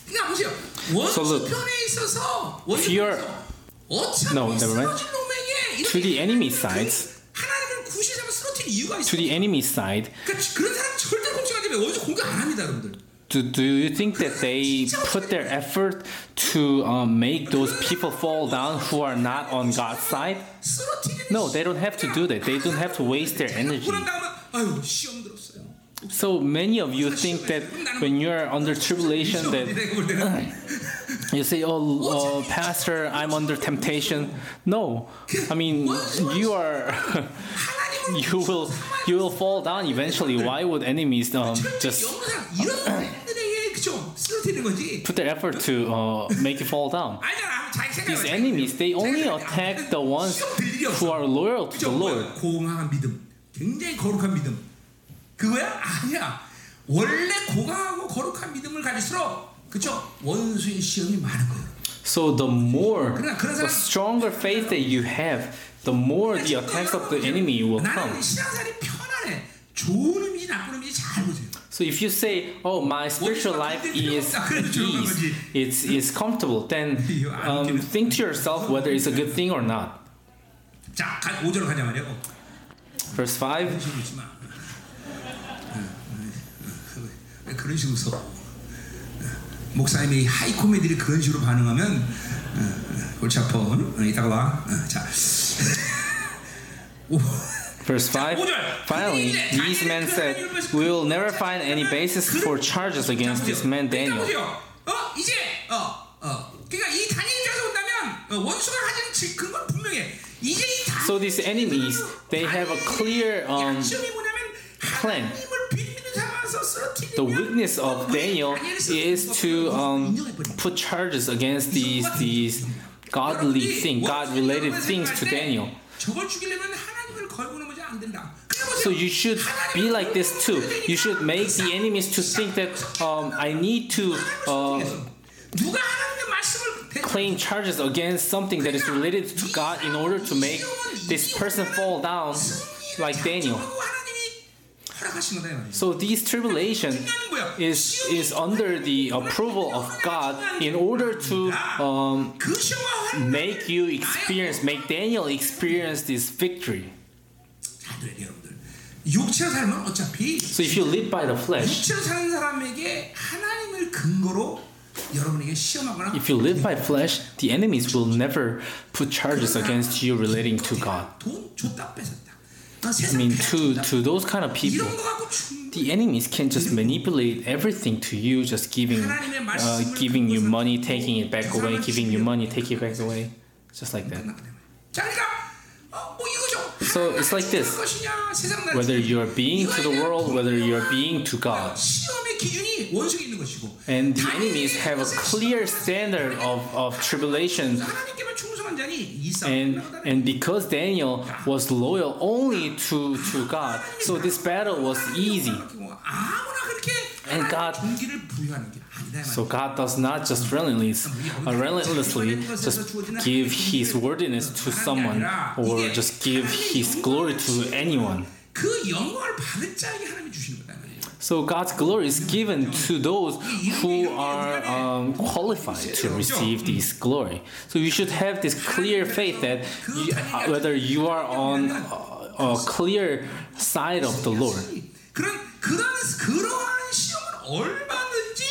그러니까 보세요. 원수 look, 편에 있어서 원수 if you're- 편에서 어차피 No, never mind. 쓰러진 놈에게 To the 이렇게 enemy sides, 하나님을 구시자면 쓰러뜨릴 이유가 있어. to the enemy side, 그러니까 그런 사람 절대 공격하지 마. 원수 공격 안 합니다, 여러분들. do, do you think that they put their effort to um, make those people fall down who are not on God's side? 쓰러뜨리는 No, they don't have to do that. They don't have to waste their energy. 그런 다음에 아유 시험 들었어요. So many of you think that when you're under tribulation that 내가 볼 때는 you say, "Oh, uh, pastor, I'm under temptation." No, I mean you are. 하나님을 you will you will fall down eventually. Why would enemies um, just 영상 이런 사람들에게 그죠 쓰러뜨리는 거지. put their effort to uh, make you fall down? 알잖아. 자기 생각. These enemies they only attack the ones who are loyal to the Lord. 고강한 믿음, 굉장히 거룩한 믿음. 그거야? 아니야. 원래 고강하고 거룩한 믿음을 가질수록 그죠? 원수의 시험이 많은 거예요. So the more, 그러나 그런 the 사람 stronger faith that you have, the more the attacks of the enemy will come. 나는 신앙생활이 편안해. 좋은 의미지 나쁜 의미지 잘 보세요. So if you say, "Oh, my spiritual life is ease, it's is comfortable," then um, think to yourself whether it's a good thing or not. 자, 5절 가자 말이야. Verse five. 그런 식으로 있지 마. 왜 그런 식으로 써? 목사님이 하이 코미디를 그런 식으로 반응하면 어, 어, 골치 아파. 어, 이따가 봐. 어, 자. Verse 5 Finally, these men said, We will never find any basis for charges against this man Daniel. So these enemies, they have a clear um, plan. The weakness of Daniel is to um, put charges against these these godly thing, God related things to Daniel. So you should be like this too. You should make the enemies to think that um, I need to uh, claim charges against something that is related to God in order to make this person fall down like Daniel. So these tribulation is is under the approval of God in order to um, make you experience, make Daniel experience this victory. So if you live by the flesh, if you live by flesh, the enemies will never put charges against you relating to God. I mean, to to those kind of people, the enemies can just manipulate everything to you, just giving uh, giving you money, taking it back away, giving you money, taking it back away, just like that. So it's like this whether you're being to the world, whether you're being to God. And the enemies have a clear standard of, of tribulation. And, and because Daniel was loyal only to, to God, so this battle was easy. And God, so God does not just relentlessly, uh, relentlessly just give His worthiness to someone or just give His glory to anyone. So God's glory is given to those who are um, qualified to receive this glory. So you should have this clear faith that you, uh, whether you are on a clear side of the Lord. 그런 그런 그러한 시험은 얼마든지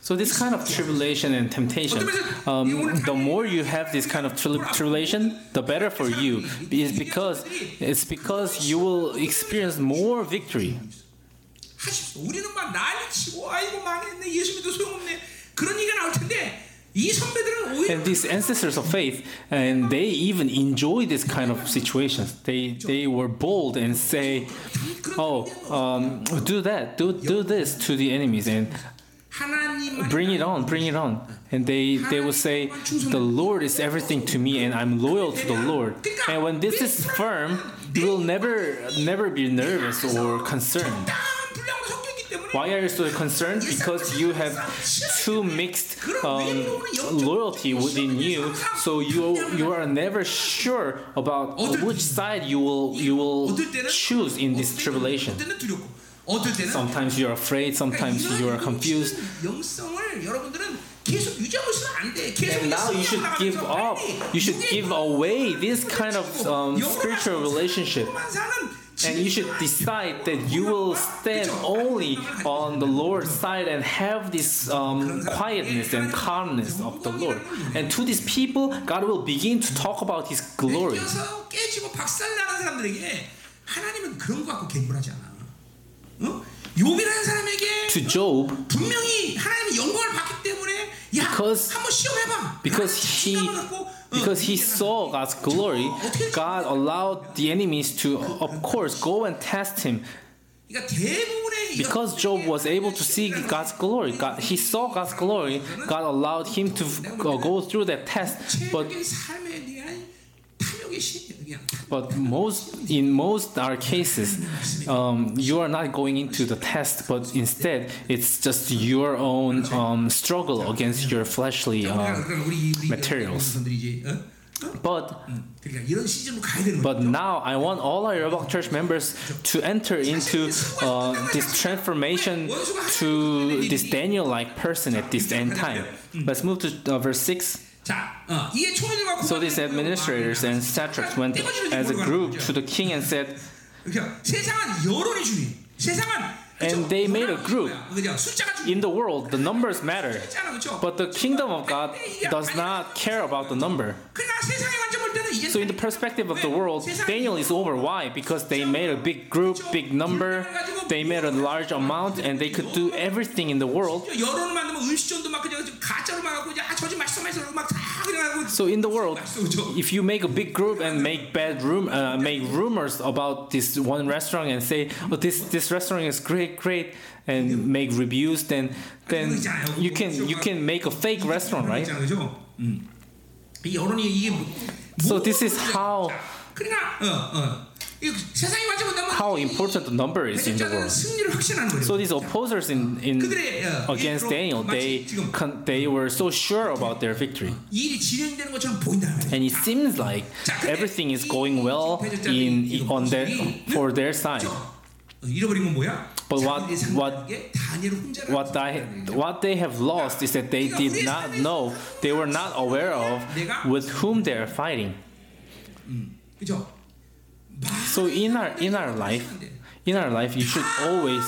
So this kind of tribulation and temptation, um, the more you have this kind of tri- tribulation, the better for you. Is because it's because you will experience more victory. 하십시오. 우리는 막 난리치고 아이고 망했네 예수 믿어 소용없네 그런 얘기가 나올 텐데 이 선배들은 오히려 And these ancestors of faith, and they even enjoy this kind of situations. They they were bold and say, "Oh, um, do that, do do this to the enemies, and 하나님만 bring it on, bring it on." And they they will say, "The Lord is everything to me, and I'm loyal to the Lord." And when this is firm, you will never never be nervous or concerned. Why are you so concerned? Because you have too mixed um, loyalty within you, so you you are never sure about which side you will you will choose in this tribulation. Sometimes you are afraid, sometimes you are confused. And now you should give up. You should give away this kind of um, spiritual relationship and you should decide that you will stand only on the Lord's side and have this um, quietness and calmness of the Lord. And to these people, God will begin to talk about His glory. To Job, because, because he because he saw God's glory, God allowed the enemies to, of course, go and test him. Because Job was able to see God's glory, God, he saw God's glory, God allowed him to uh, go through that test. But but most in most our cases, um, you are not going into the test, but instead it's just your own um, struggle against your fleshly um, materials. But but now I want all our Yerbak church members to enter into uh, this transformation to this Daniel-like person at this end time. Let's move to uh, verse six. So these administrators and satraps went as a group to the king and said, and they made a group. In the world, the numbers matter. But the kingdom of God does not care about the number. So in the perspective of the world, Daniel is over. Why? Because they made a big group, big number, they made a large amount, and they could do everything in the world. So in the world, if you make a big group and make bad room, uh, make rumors about this one restaurant and say, "Oh, this this restaurant is great, great," and make reviews, then then you can you can make a fake restaurant, right? 잖아, 그죠? 음. 이 여론이 이게 뭐- So this is how 그러니까 어, 어. 이 세상이 관점 본다면 how important the number is in the 대적자들은 world. 승리를 확신하는 거예요. So these opposers in, in 그들의 어, against 이 Daniel, they 마치 지금 con- they were so sure about their victory, 일이 진행되는 것처럼 보인다는 거예요. and it seems like everything is going well in on their for their side. But what what what I what they have lost is that they did not know they were not aware of with whom they are fighting. So in our in our life, in our life, you should always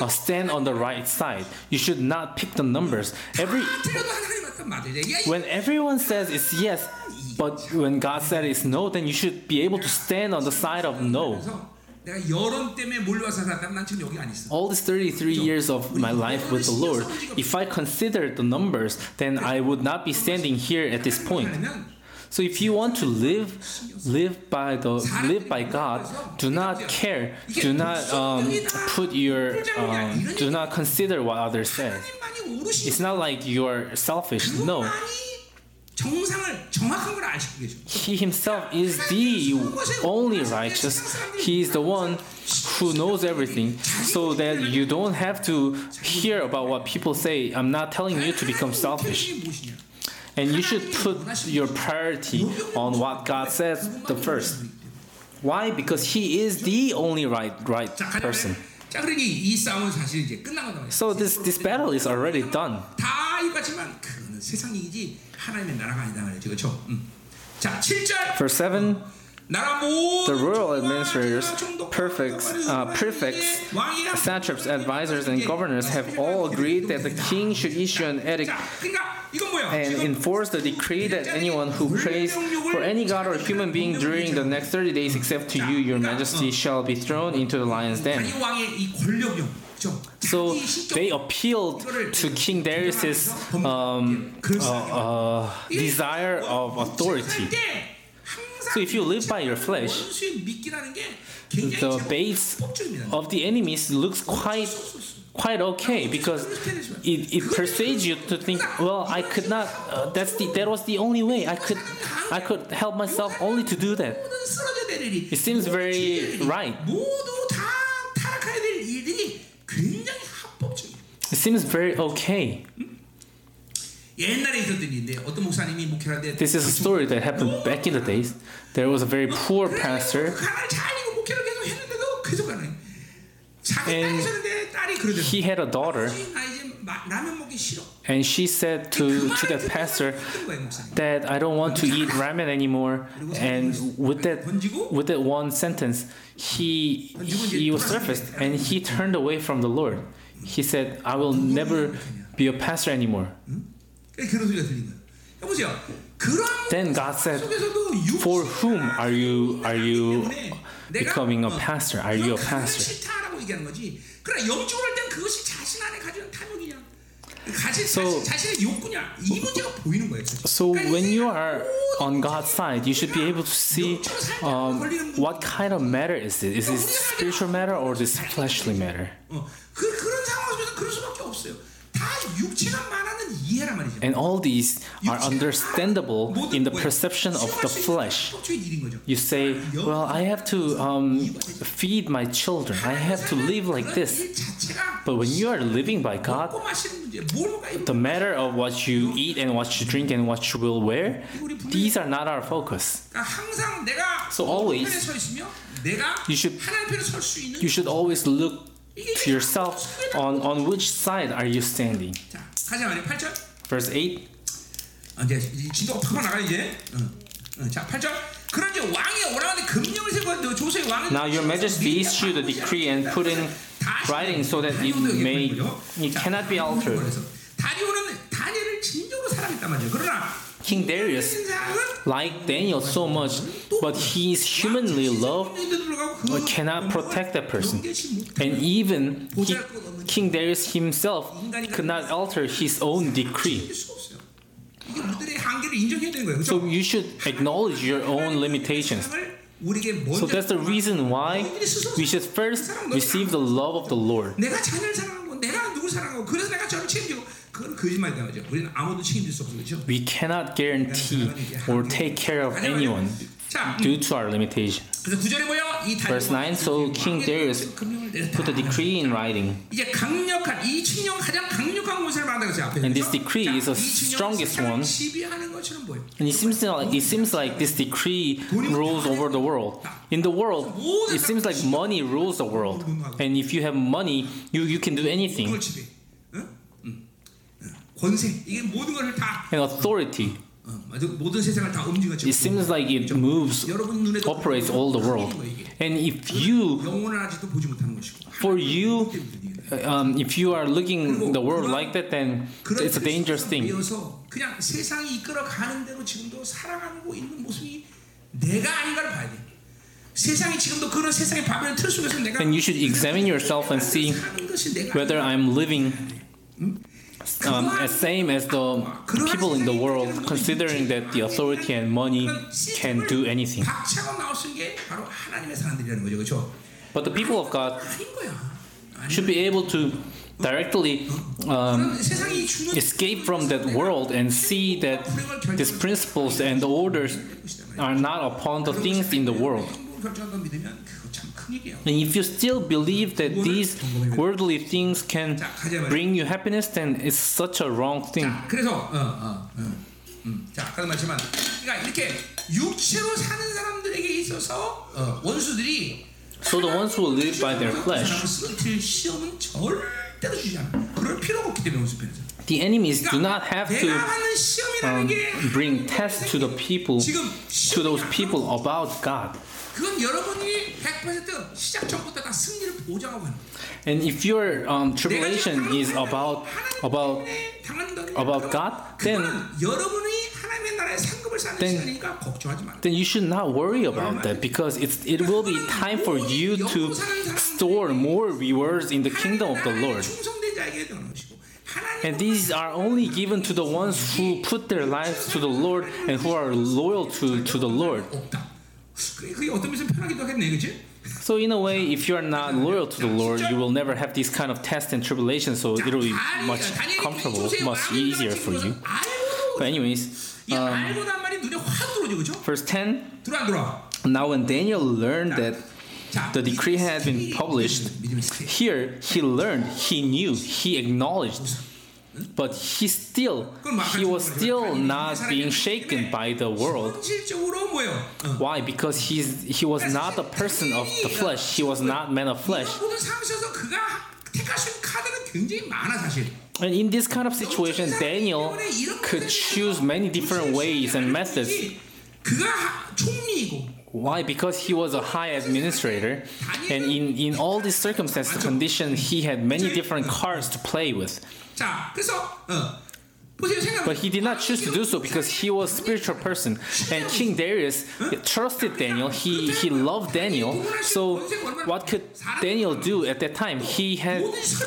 uh, stand on the right side. You should not pick the numbers. Every when everyone says it's yes, but when God said it's no, then you should be able to stand on the side of no. 그래서 내가 여론 때문에 몰려와서 살았다면 난 지금 여기 안 있어. All these 33 years of my life with the Lord, if I considered the numbers, then I would not be standing here at this point. 왜냐면 So if you want to live, live by the live by God, do not care, do not um, put your, um, do not consider what others say. 하나님만이 오르시 It's not like you are selfish. No, 그분만이 정상을 정확한 걸 아시고 계셔. He Himself is the only righteous. He is the one who knows everything, so that you don't have to hear about what people say. I'm not telling you to become selfish. 이게 무엇이냐? And you should put your priority on what God says the first. Why? Because He is the only right right 자, 가자. person. 자, 그러니 이 싸움은 사실 이제 끝난 거다. 말이야. So this this battle is already done. 다 이같지만 그거는 세상 얘기지 하나님의 나라가 아니다 말이죠. 그렇죠? 음. 자, 7절. Verse seven. 나라 모든 The royal 총독과 administrators, 총독과 prefects, uh, prefects, 왕이나 satraps, advisors, and governors have all agreed that the king should issue an edict 자, 그러니까 이건 뭐야? and 지금 enforce the decree that anyone who prays for any god or human being during the next 30 days except to you, your majesty, shall be thrown into the lion's den. So they appealed to King Darius's um, uh, uh, desire of authority. So if you live by your flesh, the base of the enemies looks quite quite okay because it, it persuades you to think well i could not uh, that's the that was the only way i could i could help myself only to do that. it seems very right. seems very okay 옛날에 있었던 일인데 어떤 목사님이 목회를 하는데 this is a story that happened back in the days there was a very poor pastor 가난을 잘 이고 목회를 계속 했는데도 계속 가난해. 자기 딸이 And 있었는데 딸이 그러더라고. he had a daughter 나 이제 마- 라면 먹기 싫어. and she said to to that pastor 했던 거예요, 목사님. that i don't want to eat ramen anymore and with that with that one sentence he he was surfaced and he turned away from the lord he said, I will never be a pastor anymore. Then God said, For whom are you are you becoming a pastor? Are you a pastor? So, so when you are on God's side, you should be able to see um, what kind of matter is this? Is it spiritual matter or this fleshly matter? 어, 그 그런 상황 속에서 그럴 수밖에 없어요. 다 육체가 말하는 이해란 말이죠. And all these are understandable in the perception of the flesh. 합법적인 일인 거죠. You say, well, I have to um, feed my children. I have to live like this. 일 자체가 But when you are living by God, 먹고 마시는 문제, 뭘 먹어야 이 the matter of what you eat and what you drink and what you will wear, these are not our focus. 그러니까 항상 내가 So 어느 always 편에 서 있으며 내가 you should- 하나님 편에 설 수 있는 You should always look to yourself on, on which side are you standing. 자 가자 말이야 8절 Verse 8. 아, 이제 이 진도가 팍팍 나가 이제 응. 응. 자 8절 그런지 왕이 오라는데 금령을 세고 조서의 왕은 Now your majesty issue the decree and put in writing so that it may it cannot be altered. 다리오는 다니엘을 진정으로 사랑했단 말이죠 그러나 King Darius liked Daniel so much, but his humanly love cannot protect that person. And even he, King Darius himself could not alter his own decree. So you should acknowledge your own limitations. So that's the reason why we should first receive the love of the Lord. 그건 거짓말이다 말이죠. 우리는 아무도 책임질 수 없어 그렇죠? We cannot guarantee or take care of anyone due to our limitations. 그래서 구절에 뭐야? 이 Verse 9 So King Darius 금령을 내렸다. put a decree in writing. 이제 강력한 이 칙령 가장 강력한 권세를 말한다 그랬어요. 앞에. And this 그래서 decree 자, is the 이 칙령은 strongest 세상을 one. 지배하는 것처럼 보여. And it seems like it seems like this decree rules over the world. In the world, it seems like money rules the world. And if you have money, you, you can do anything. 그걸 지배. 응? 응. 응. 권세 이게 모든 것을 다 And authority, 어, 맞아. 모든 세상을 다 움직여 it seems like it moves, 여러분 눈에도 operates all the world. And if you, 영혼을 아직도 보지 못하는 것이고. for you, 하나님 때문에 이게. um, if you are looking the world like that, then 그런 it's a dangerous thing. 이어서 그냥 세상이 이끌어 가는 대로 지금도 살아가고 있는 모습이 내가 아닌가를 봐야 돼. 세상이 지금도 그런 세상의 바벨 틀 속에서 내가 And you should examine yourself and see 사는 것이 내가 whether I'm living um, as same as the people in the world, considering that the authority and money can do anything. But the people of God should be able to directly um, escape from that world and see that these principles and the orders are not upon the things in the world. And if you still believe that these worldly things can bring you happiness, then it's such a wrong thing. 자, 그래서 어, 어, 어. 음, 자, 아까도 말했지만, 그러니까 이렇게 육체로 사는 사람들에게 있어서 어, 원수들이 So the ones who live by their flesh, 사람을 쓰러뜨릴 시험은 절대로 주지 않아. 그럴 필요가 없기 때문에 원수편에서. the enemies do not have 내가 to 하는 시험이라는 um, 게 bring tests to the people, 지금 to those people about God. 그건 여러분이 100% 시작 전부터 다 승리를 보장하고 하는 거예요. And if your um, 내가 지금 tribulation is 당하는 about 하나님 about 때문에 당한다는 about 그건- God, then- 그거는 여러분이 하나님의 나라에 상급을 쌓는 then- 시간이니까 걱정하지 마. then you should not worry about that because it's it will be time for you to store more rewards in the kingdom of the Lord. 충성된 자에게 되는 것이고 하나님 And these are only given to the ones who put their lives to the Lord and who are loyal to, to the Lord. 없다. 그게, 그게 어떤 면에서 편하기도 하겠네, 그렇지? So in a way, if you are not loyal to the Lord, you will never have these kind of tests and tribulations. So it will be much comfortable, much easier for you. But anyways, 이 알고란 말이 눈에 확 들어오죠, 그렇죠? verse 10. 들어 안 들어? Now when Daniel learned that 자, the decree had been published, 믿음의 스킬. here he learned, he knew, he acknowledged. but he still he was still not being shaken by the world. why? Because he's he was not a person of the flesh. He was not man of flesh. and in this kind of situation daniel could choose many different ways and methods. why? Because he was a high administrator, and in, in all these circumstances, condition, he had many different cards to play with. 자 그래서 어, 보세요 생각. But he did not choose to do so because he was a spiritual person. And King Darius trusted Daniel. He he loved Daniel. So what could Daniel do at that time? He had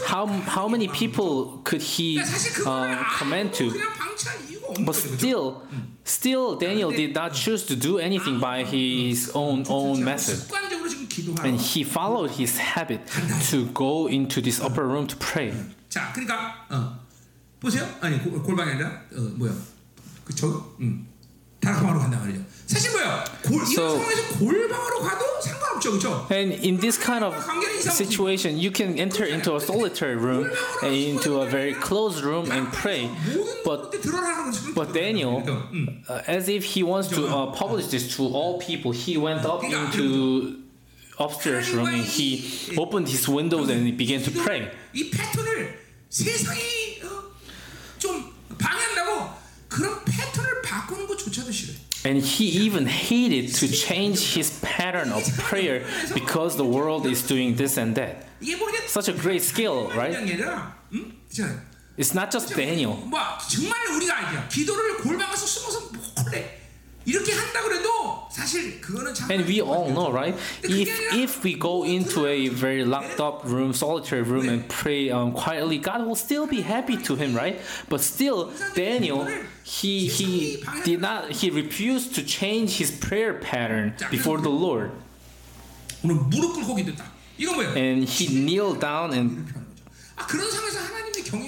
how how many people could he 사실 uh, 그거를 command to? 그냥 방치할 이유가 없는 But 거죠. 그죠? still, still Daniel did not choose to do anything by his own own method. 습관적으로 지금 기도하고. And he followed his habit to go into this upper room to pray. 자, 그러니까 어, 보세요. 아니 골- 골방이 아니라 어, 뭐야? 그저 음. 다락방으로 간다 말이죠. 사실 뭐야? 골, So- 이런 상황에서 골방으로 가도 상관없죠, 그렇죠? And in this kind of situation, you can enter into a solitary room and into a very closed room and pray. 모든 But 데 드러나는 거죠. but Daniel, 음. uh, as if he wants to uh, publish this to all people, he went up into upstairs room and he opened his windows and he began to pray. 이 패턴을 세상이 어, 좀 방해한다고 그런 패턴을 바꾸는 것조차도 싫어요. And he even hated to change his pattern of prayer because the world is doing this and that. 이게 뭐 이게 Such a great skill, right? 게 아니라, 음? 자, It's not just Daniel. 뭐 정말 우리가 이제 기도를 골방 가서 숨어서 몰래 이렇게 한다 그래도 사실 그거는 참 And we all know, right? If if we go into a very locked up room, solitary room, and pray um, quietly, God will still be happy to him, right? But still, Daniel, he he did not. He refused to change his prayer pattern before the Lord, 오늘 무릎 꿇고 기도했다. 이건 뭐예요? and he kneeled down and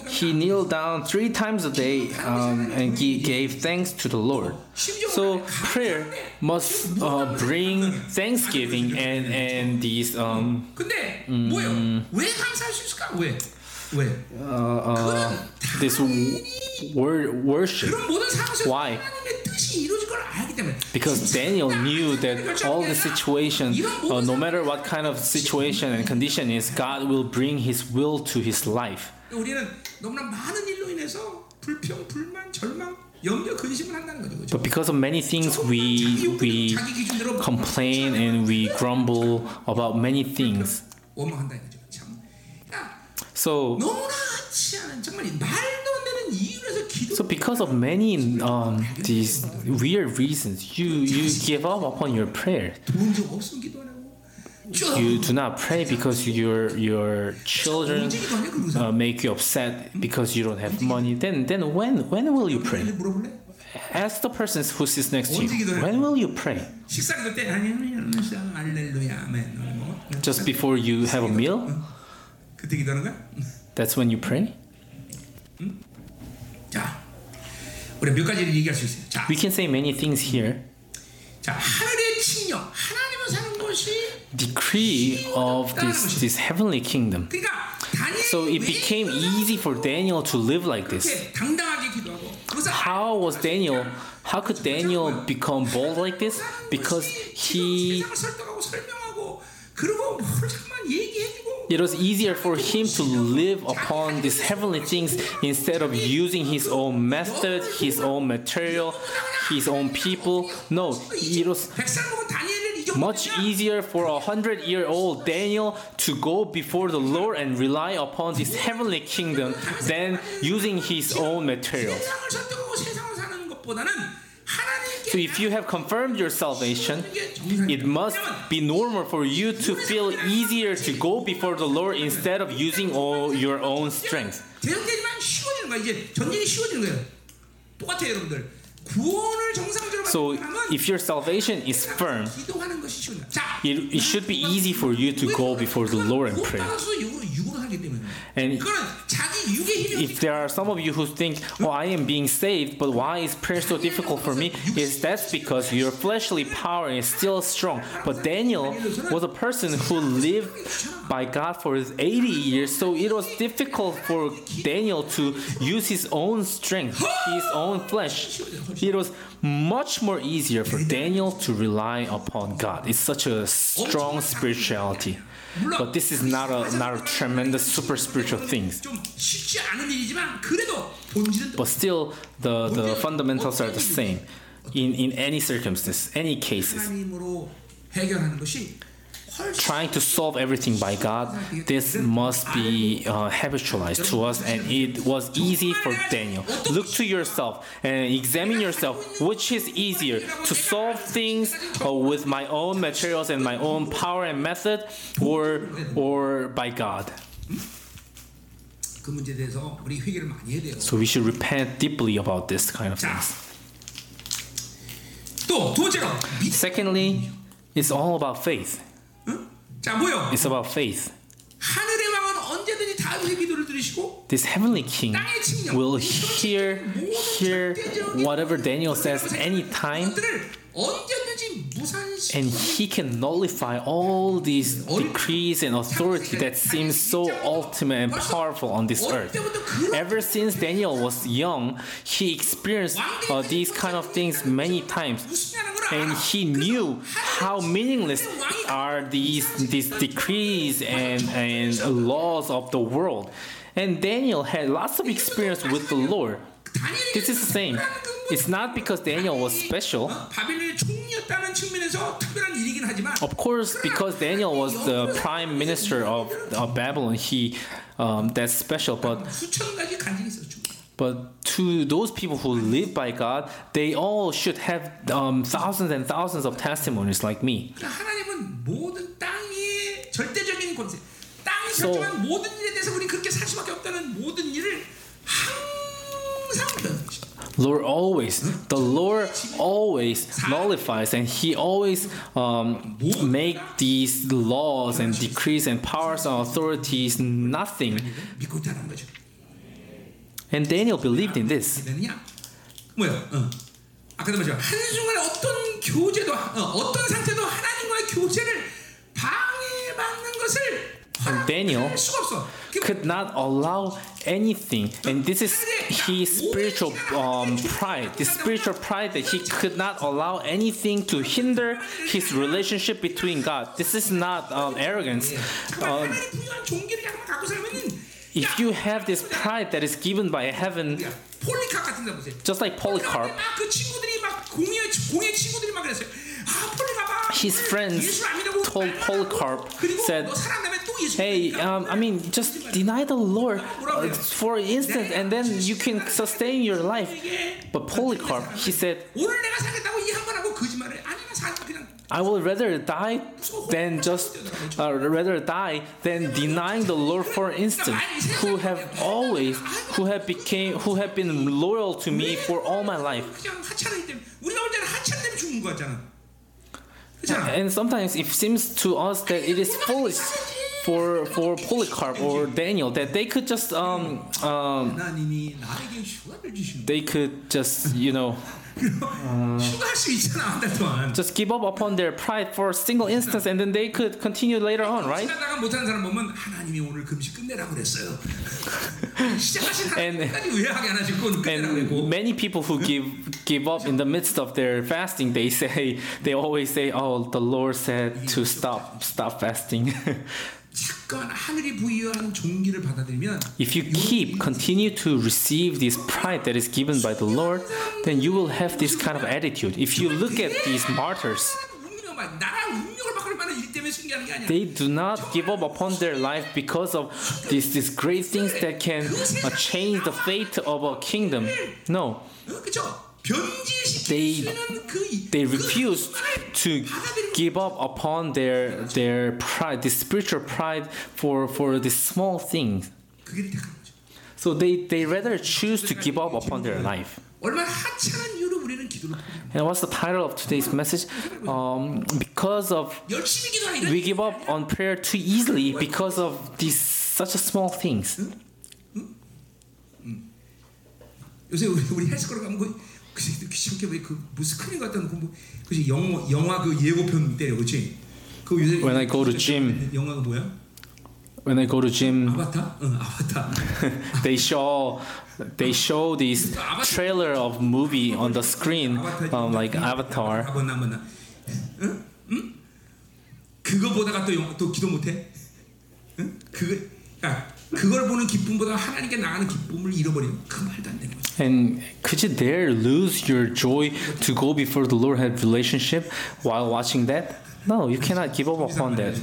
he kneeled down three times a day um, and he gave thanks to the Lord. So prayer must uh, bring thanksgiving and and these um, 근데 뭐예요? 왜 감사할 수 있을까? 왜? 왜? Uh, uh, this word worship. Why? Because Daniel knew that all the situation, uh, no matter what kind of situation and condition is, God will bring His will to his life. But because of many things, we, we complain and we grumble about many things. So So because of many um, these weird reasons, you you give up upon your prayer. You do not pray because your your children uh, make you upset because you don't have money. Then then when when will you pray? ask the person who sits next to you, when will you pray? Just before you have a meal? 그때 기도하는 거야? That's when you pray? 자, 우리 몇 가지를 얘기할 수 있어요. 자, We can say many things here. 자 하늘의 칭령, 하나님을 사는 것이 Decree of this this heavenly kingdom. 그러니까 다니엘이 So it 왜 became 그렇게 easy for Daniel to live like this. 당당하게 기도하고 그래서 How was Daniel? How could Daniel become bold like this? Because he it was easier for him to live upon these heavenly things instead of using his own method, his own material, his own people. No, it was much easier for a hundred year old Daniel to go before the Lord and rely upon this heavenly kingdom than using his own material. So if you have confirmed your salvation, it must be normal for you to feel easier to go before the Lord instead of using all your own strength. So if your salvation is firm, it, it should be easy for you to go before the Lord and pray. And if there are some of you who think, oh, I am being saved, but why is prayer so difficult for me? Is that's because your fleshly power is still strong. But Daniel was a person who lived by God for his 80 years, so it was difficult for Daniel to use his own strength, his own flesh. It was much more easier for Daniel to rely upon God. It's such a strong spirituality. But this is not a not a tremendous super spiritual thing. But still, the the fundamentals are the same in in any circumstance, any cases trying to solve everything by God, this must be uh, habitualized to us, and it was easy for Daniel. Look to yourself and examine yourself which is easier to solve things uh, with my own materials and my own power and method, or, or by God. So we should repent deeply about this kind of things. Secondly, it's all about faith. 자, 뭐요? It's about faith. 하늘의 왕은 언제든지 다윗의 기도를 들으시고 This heavenly king will hear hear whatever Daniel says anytime 것들을 언제든지 무산시 and he can nullify all these decrees and authority that seem so ultimate and powerful on this earth. Ever since Daniel was young, he experienced uh, these kind of things many times. and he knew how meaningless are these these decrees and and laws of the world. And Daniel had lots of experience with the Lord. This is the same. It's not because Daniel was special. Of course, because Daniel was the prime minister of, of Babylon, he um, that's special. But 수천 가지 간증이 있어요. 충분히. but to those people who live by God, they all should have um, thousands and thousands of testimonies like me. 그러니까 하나님은 모든 땅의 절대적인 권세, 땅이 So- 결정한 모든 일에 대해서 우리 그렇게 살 수밖에 없다는 모든 일을 항상 배우는 것이다. Lord always, the Lord always nullifies, and He always um, make these laws and decrees and powers and authorities nothing. 믿고 있다는 거죠. And Daniel believed in this. 되느냐? 뭐요? 어. 아까도 말했죠. 한 순간에 어떤 교제도 어, 떤 상태도 하나님과의 교제를 방해받는 것을 And Daniel 할 수가 없어. 그 could not allow anything, and this is his spiritual um, pride. The spiritual pride that he could not allow anything to hinder his relationship between God. This is not um, arrogance. 정말 Uh, 하나님 부여한 종기를 잠깐 갖고 살면은 if you have this pride that is given by heaven, 야, 폴리카 같은 데 보세요. just like Polycarp, 막그 친구들이 막 공예 공예 친구들이 막 그랬어요. 아 폴리카 봐. His friends 예수 안 믿으고 told 말만 Polycarp, 하고, 그리고 said, 너 사랑하면 또 예수 hey, 믿으니까 um, I mean, just deny the Lord uh, for an instant, and then you can sustain your life. But Polycarp, he said, 오늘 내가 살겠다고 이 한 번 하고 거짓말을 아니야 사 그냥 I would rather die than just uh, rather die than denying the Lord for instance, who have always who have became who have been loyal to me for all my life. And sometimes it seems to us that it is foolish for for Polycarp or Daniel that they could just um, um they could just you know 휴가할 수 있잖아 한 달 동안. just give up upon their pride for a single instance and then they could continue later on, right? 지나다가 못하는 사람 보면 하나님이 오늘 금식 끝내라고 그랬어요. 시작하신 And- 하나님까지 왜 하게 안 하시고 끝내라고 And 그랬고. many people who give give up in the midst of their fasting, they say they always say, "Oh, the Lord said to stop stop fasting." If you keep, continue to receive this pride that is given by the Lord, then you will have this kind of attitude. If you look at these martyrs, they do not give up upon their life because of these, these great things that can uh, change the fate of a kingdom. No they they refused to give up upon their their pride, this spiritual pride for for the small things. So they they rather choose to give up upon their life. And what's the title of today's message? Um, because of we give up on prayer too easily because of these such small things. 그 그새도 귀찮게 왜그 스크린 갖다 놓고 뭐 그지 영화 영화 그 예고편 때려 그렇지? 그 요새 When I go to gym. 영화가 뭐야? When I go to gym, 아바타? 응 아바타. they show they show this trailer of movie on the screen, um, like Avatar. 아봤나 안 봤나? 응? 응? 그거 보다가 또, 영, 또 기도 못해? 응? 그거 야 그걸 보는 기쁨보다 하나님께 나가는 기쁨을 잃어버리면 그 말도 안 되는 거지. And could you dare lose your joy to go before the Lord have relationship while watching that? No, you cannot give up upon that.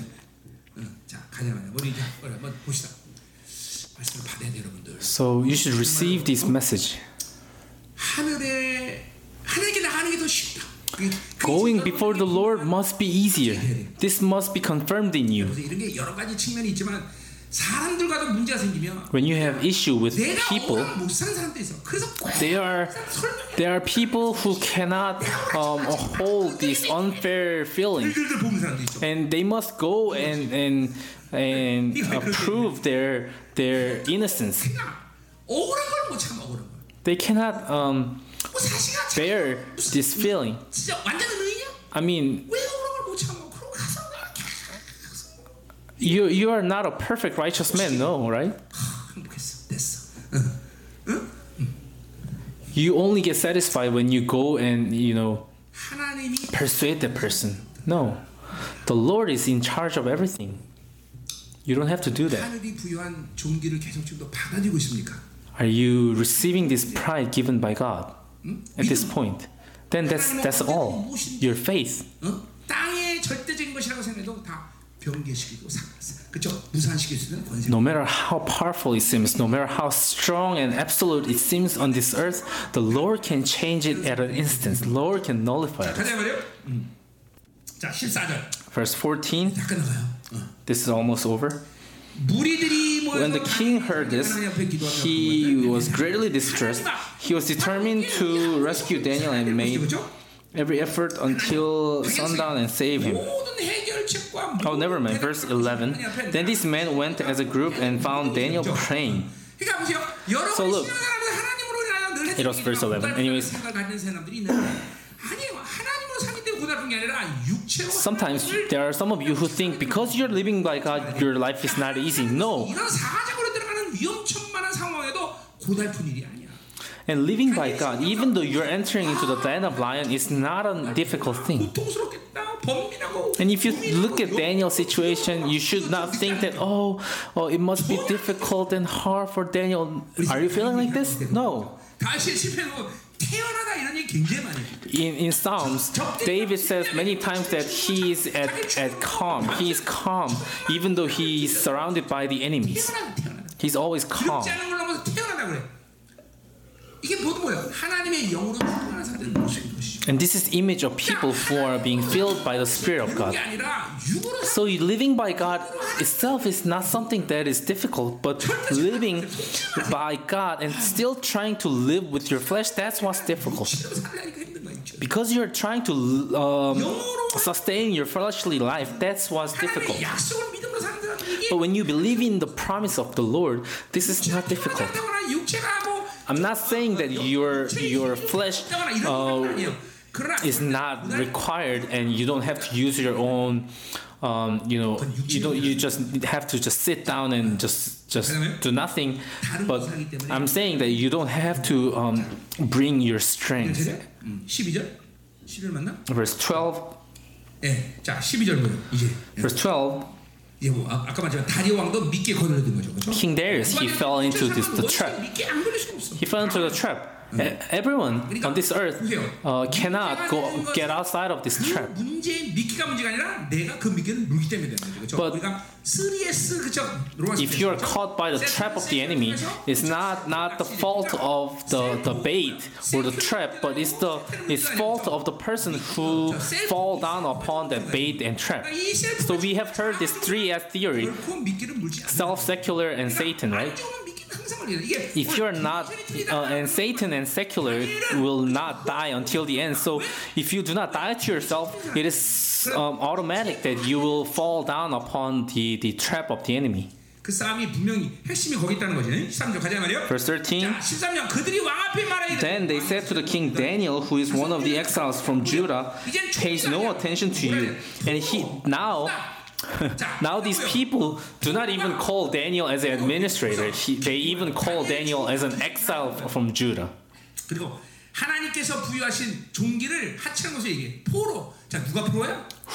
응, 자 가자 말이야. 우리 이제 우리 한번 봅시다. 말씀을 받아야 돼 여러분들. So you should receive this message. 하늘에 하나님께 나가는 게 더 쉽다. 그게- 그게 Going 지금 before the Lord must be easier. This must be confirmed in you. 그래서 이런 게 여러 가지 측면이 있지만 사람들과도 문제가 생기면 When you have issue with 내가 people, 오랑 못 사는 사람도 있어. 그래서 꼭 there are 설명해. there are people who cannot um, hold this unfair feeling, 들들 보는 사람도 있어. and they must go and and and uh, prove their their innocence. 그냥 억울한 걸 못 참아 억울한 걸. They cannot um, 뭐 사시가 참 bear this feeling. 진짜 완전 의냐? I mean, You you are not a perfect righteous man, no, right? You only get satisfied when you go and you know persuade the person. No, the Lord is in charge of everything. You don't have to do that. Are you receiving this pride given by God at this point? Then that's that's all. Your faith. 어? 땅의 절대적인 것이라고 생각해도 다 변개시키고 사, 사, 그쵸? 무산시킬 수 있는 권세. No matter how powerful it seems, no matter how strong and absolute it seems on this earth, the Lord can change it at an instant. The Lord can nullify it. 가자 말이요. 음. 자 14절 Verse 14. 다 끝나가요. 어. This is almost over. 무리들이 When the king heard this, he was greatly distressed. He was determined to rescue Daniel and made 그죠? every effort until sundown and save him. Oh, never mind. Verse 11. Then these men went as a group and found Daniel praying. So look, it was verse 11. Anyways, sometimes there are some of you who think because you're living by God, your life is not easy. No. And living by God, even though you're entering into the land of lion, is not a difficult thing. And if you look at Daniel's situation, you should not think that oh, oh, it must be difficult and hard for Daniel. Are you feeling like this? No. In, in Psalms, David says many times that he is at, at calm. He is calm, even though he is surrounded by the enemies. He's always calm. 이게 모두 뭐예요? 하나님의 영으로 충만한 사람들의 모습인 것이죠. And this is image of people who are being filled by the Spirit of God. 그게 아니라 육으로 So living by God itself is not something that is difficult, but living by God and still trying to live with your flesh, that's what's difficult. 육체로 살려니까 힘든 거예요. 육체로. Because you're trying to um, sustain your fleshly life, that's what's difficult. 하나님의 약속을 믿음으로 사는 사람들이 But when you believe in the promise of the Lord, this is not difficult. I'm not saying that your your flesh uh, is not required and you don't have to use your own. Um, you know, you don't. You just have to just sit down and just just do nothing. But I'm saying that you don't have to um, bring your strength. Verse 12. Verse 12. King Darius, he fell into the trap. He fell into the trap everyone on this earth uh, cannot go get outside of this trap 그 문제 믿기가 문제가 아니라 내가 그 믿기를 물기 때문에 되는 거죠. 그렇죠? But 우리가 3S 그죠? 로마서 if you are caught by the trap of the enemy, it's not not the fault of the, the bait or the trap, but it's the it's fault of the person who fall down upon that bait and trap. 이 셀프 So we have heard this three S theory: 결코 믿기를 물지 않는 self, secular, and Satan, right? 조금은 믿기는 항상 걸리는 이게 If you're not, uh, and Satan and secular will not die until the end. So if you do not die to yourself, it is um, automatic that you will fall down upon the, the trap of the enemy. 그 싸움이 분명히 핵심이 거기 있다는 거지. 13절 가자 말이요. Verse 13. 자, 13절 그들이 왕 앞에 말하기를 Then they said to the king Daniel, who is one of the exiles from Judah, pays no attention to you. And he now now these people do not even call Daniel as an administrator. He, they even call Daniel as an exile from Judah.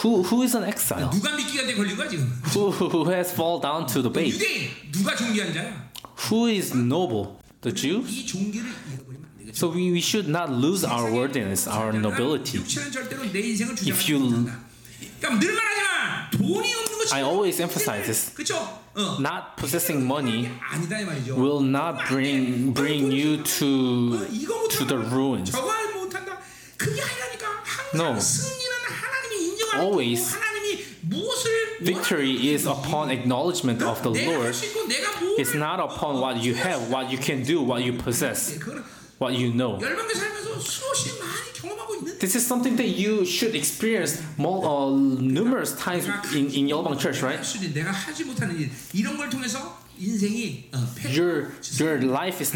Who, who is an exile? Who, who has fallen down to the bait? Who is noble? The Jew? So we, we should not lose our worthiness, our nobility. If you 못한다. 그러니까 늘 말하지만 돈이 없는 것이 I always emphasize this. 그렇죠? 어. Not possessing money 아니다 이 말이죠. will not bring bring you to 어, 이거 to the 못한다. ruins. 저거 못한다. 그게 아니라니까. 항상 No. 승리는 하나님이 인정하고 Always. 하나님이 무엇을 Victory is upon acknowledgement of the 내가 Lord. 할수 있고 내가 뭘 It's not upon what you have, what you can do, what you possess, 그거는 what you know. This is something that you should experience more, uh, numerous times in, in Yeolbang Church, right? Your, your life is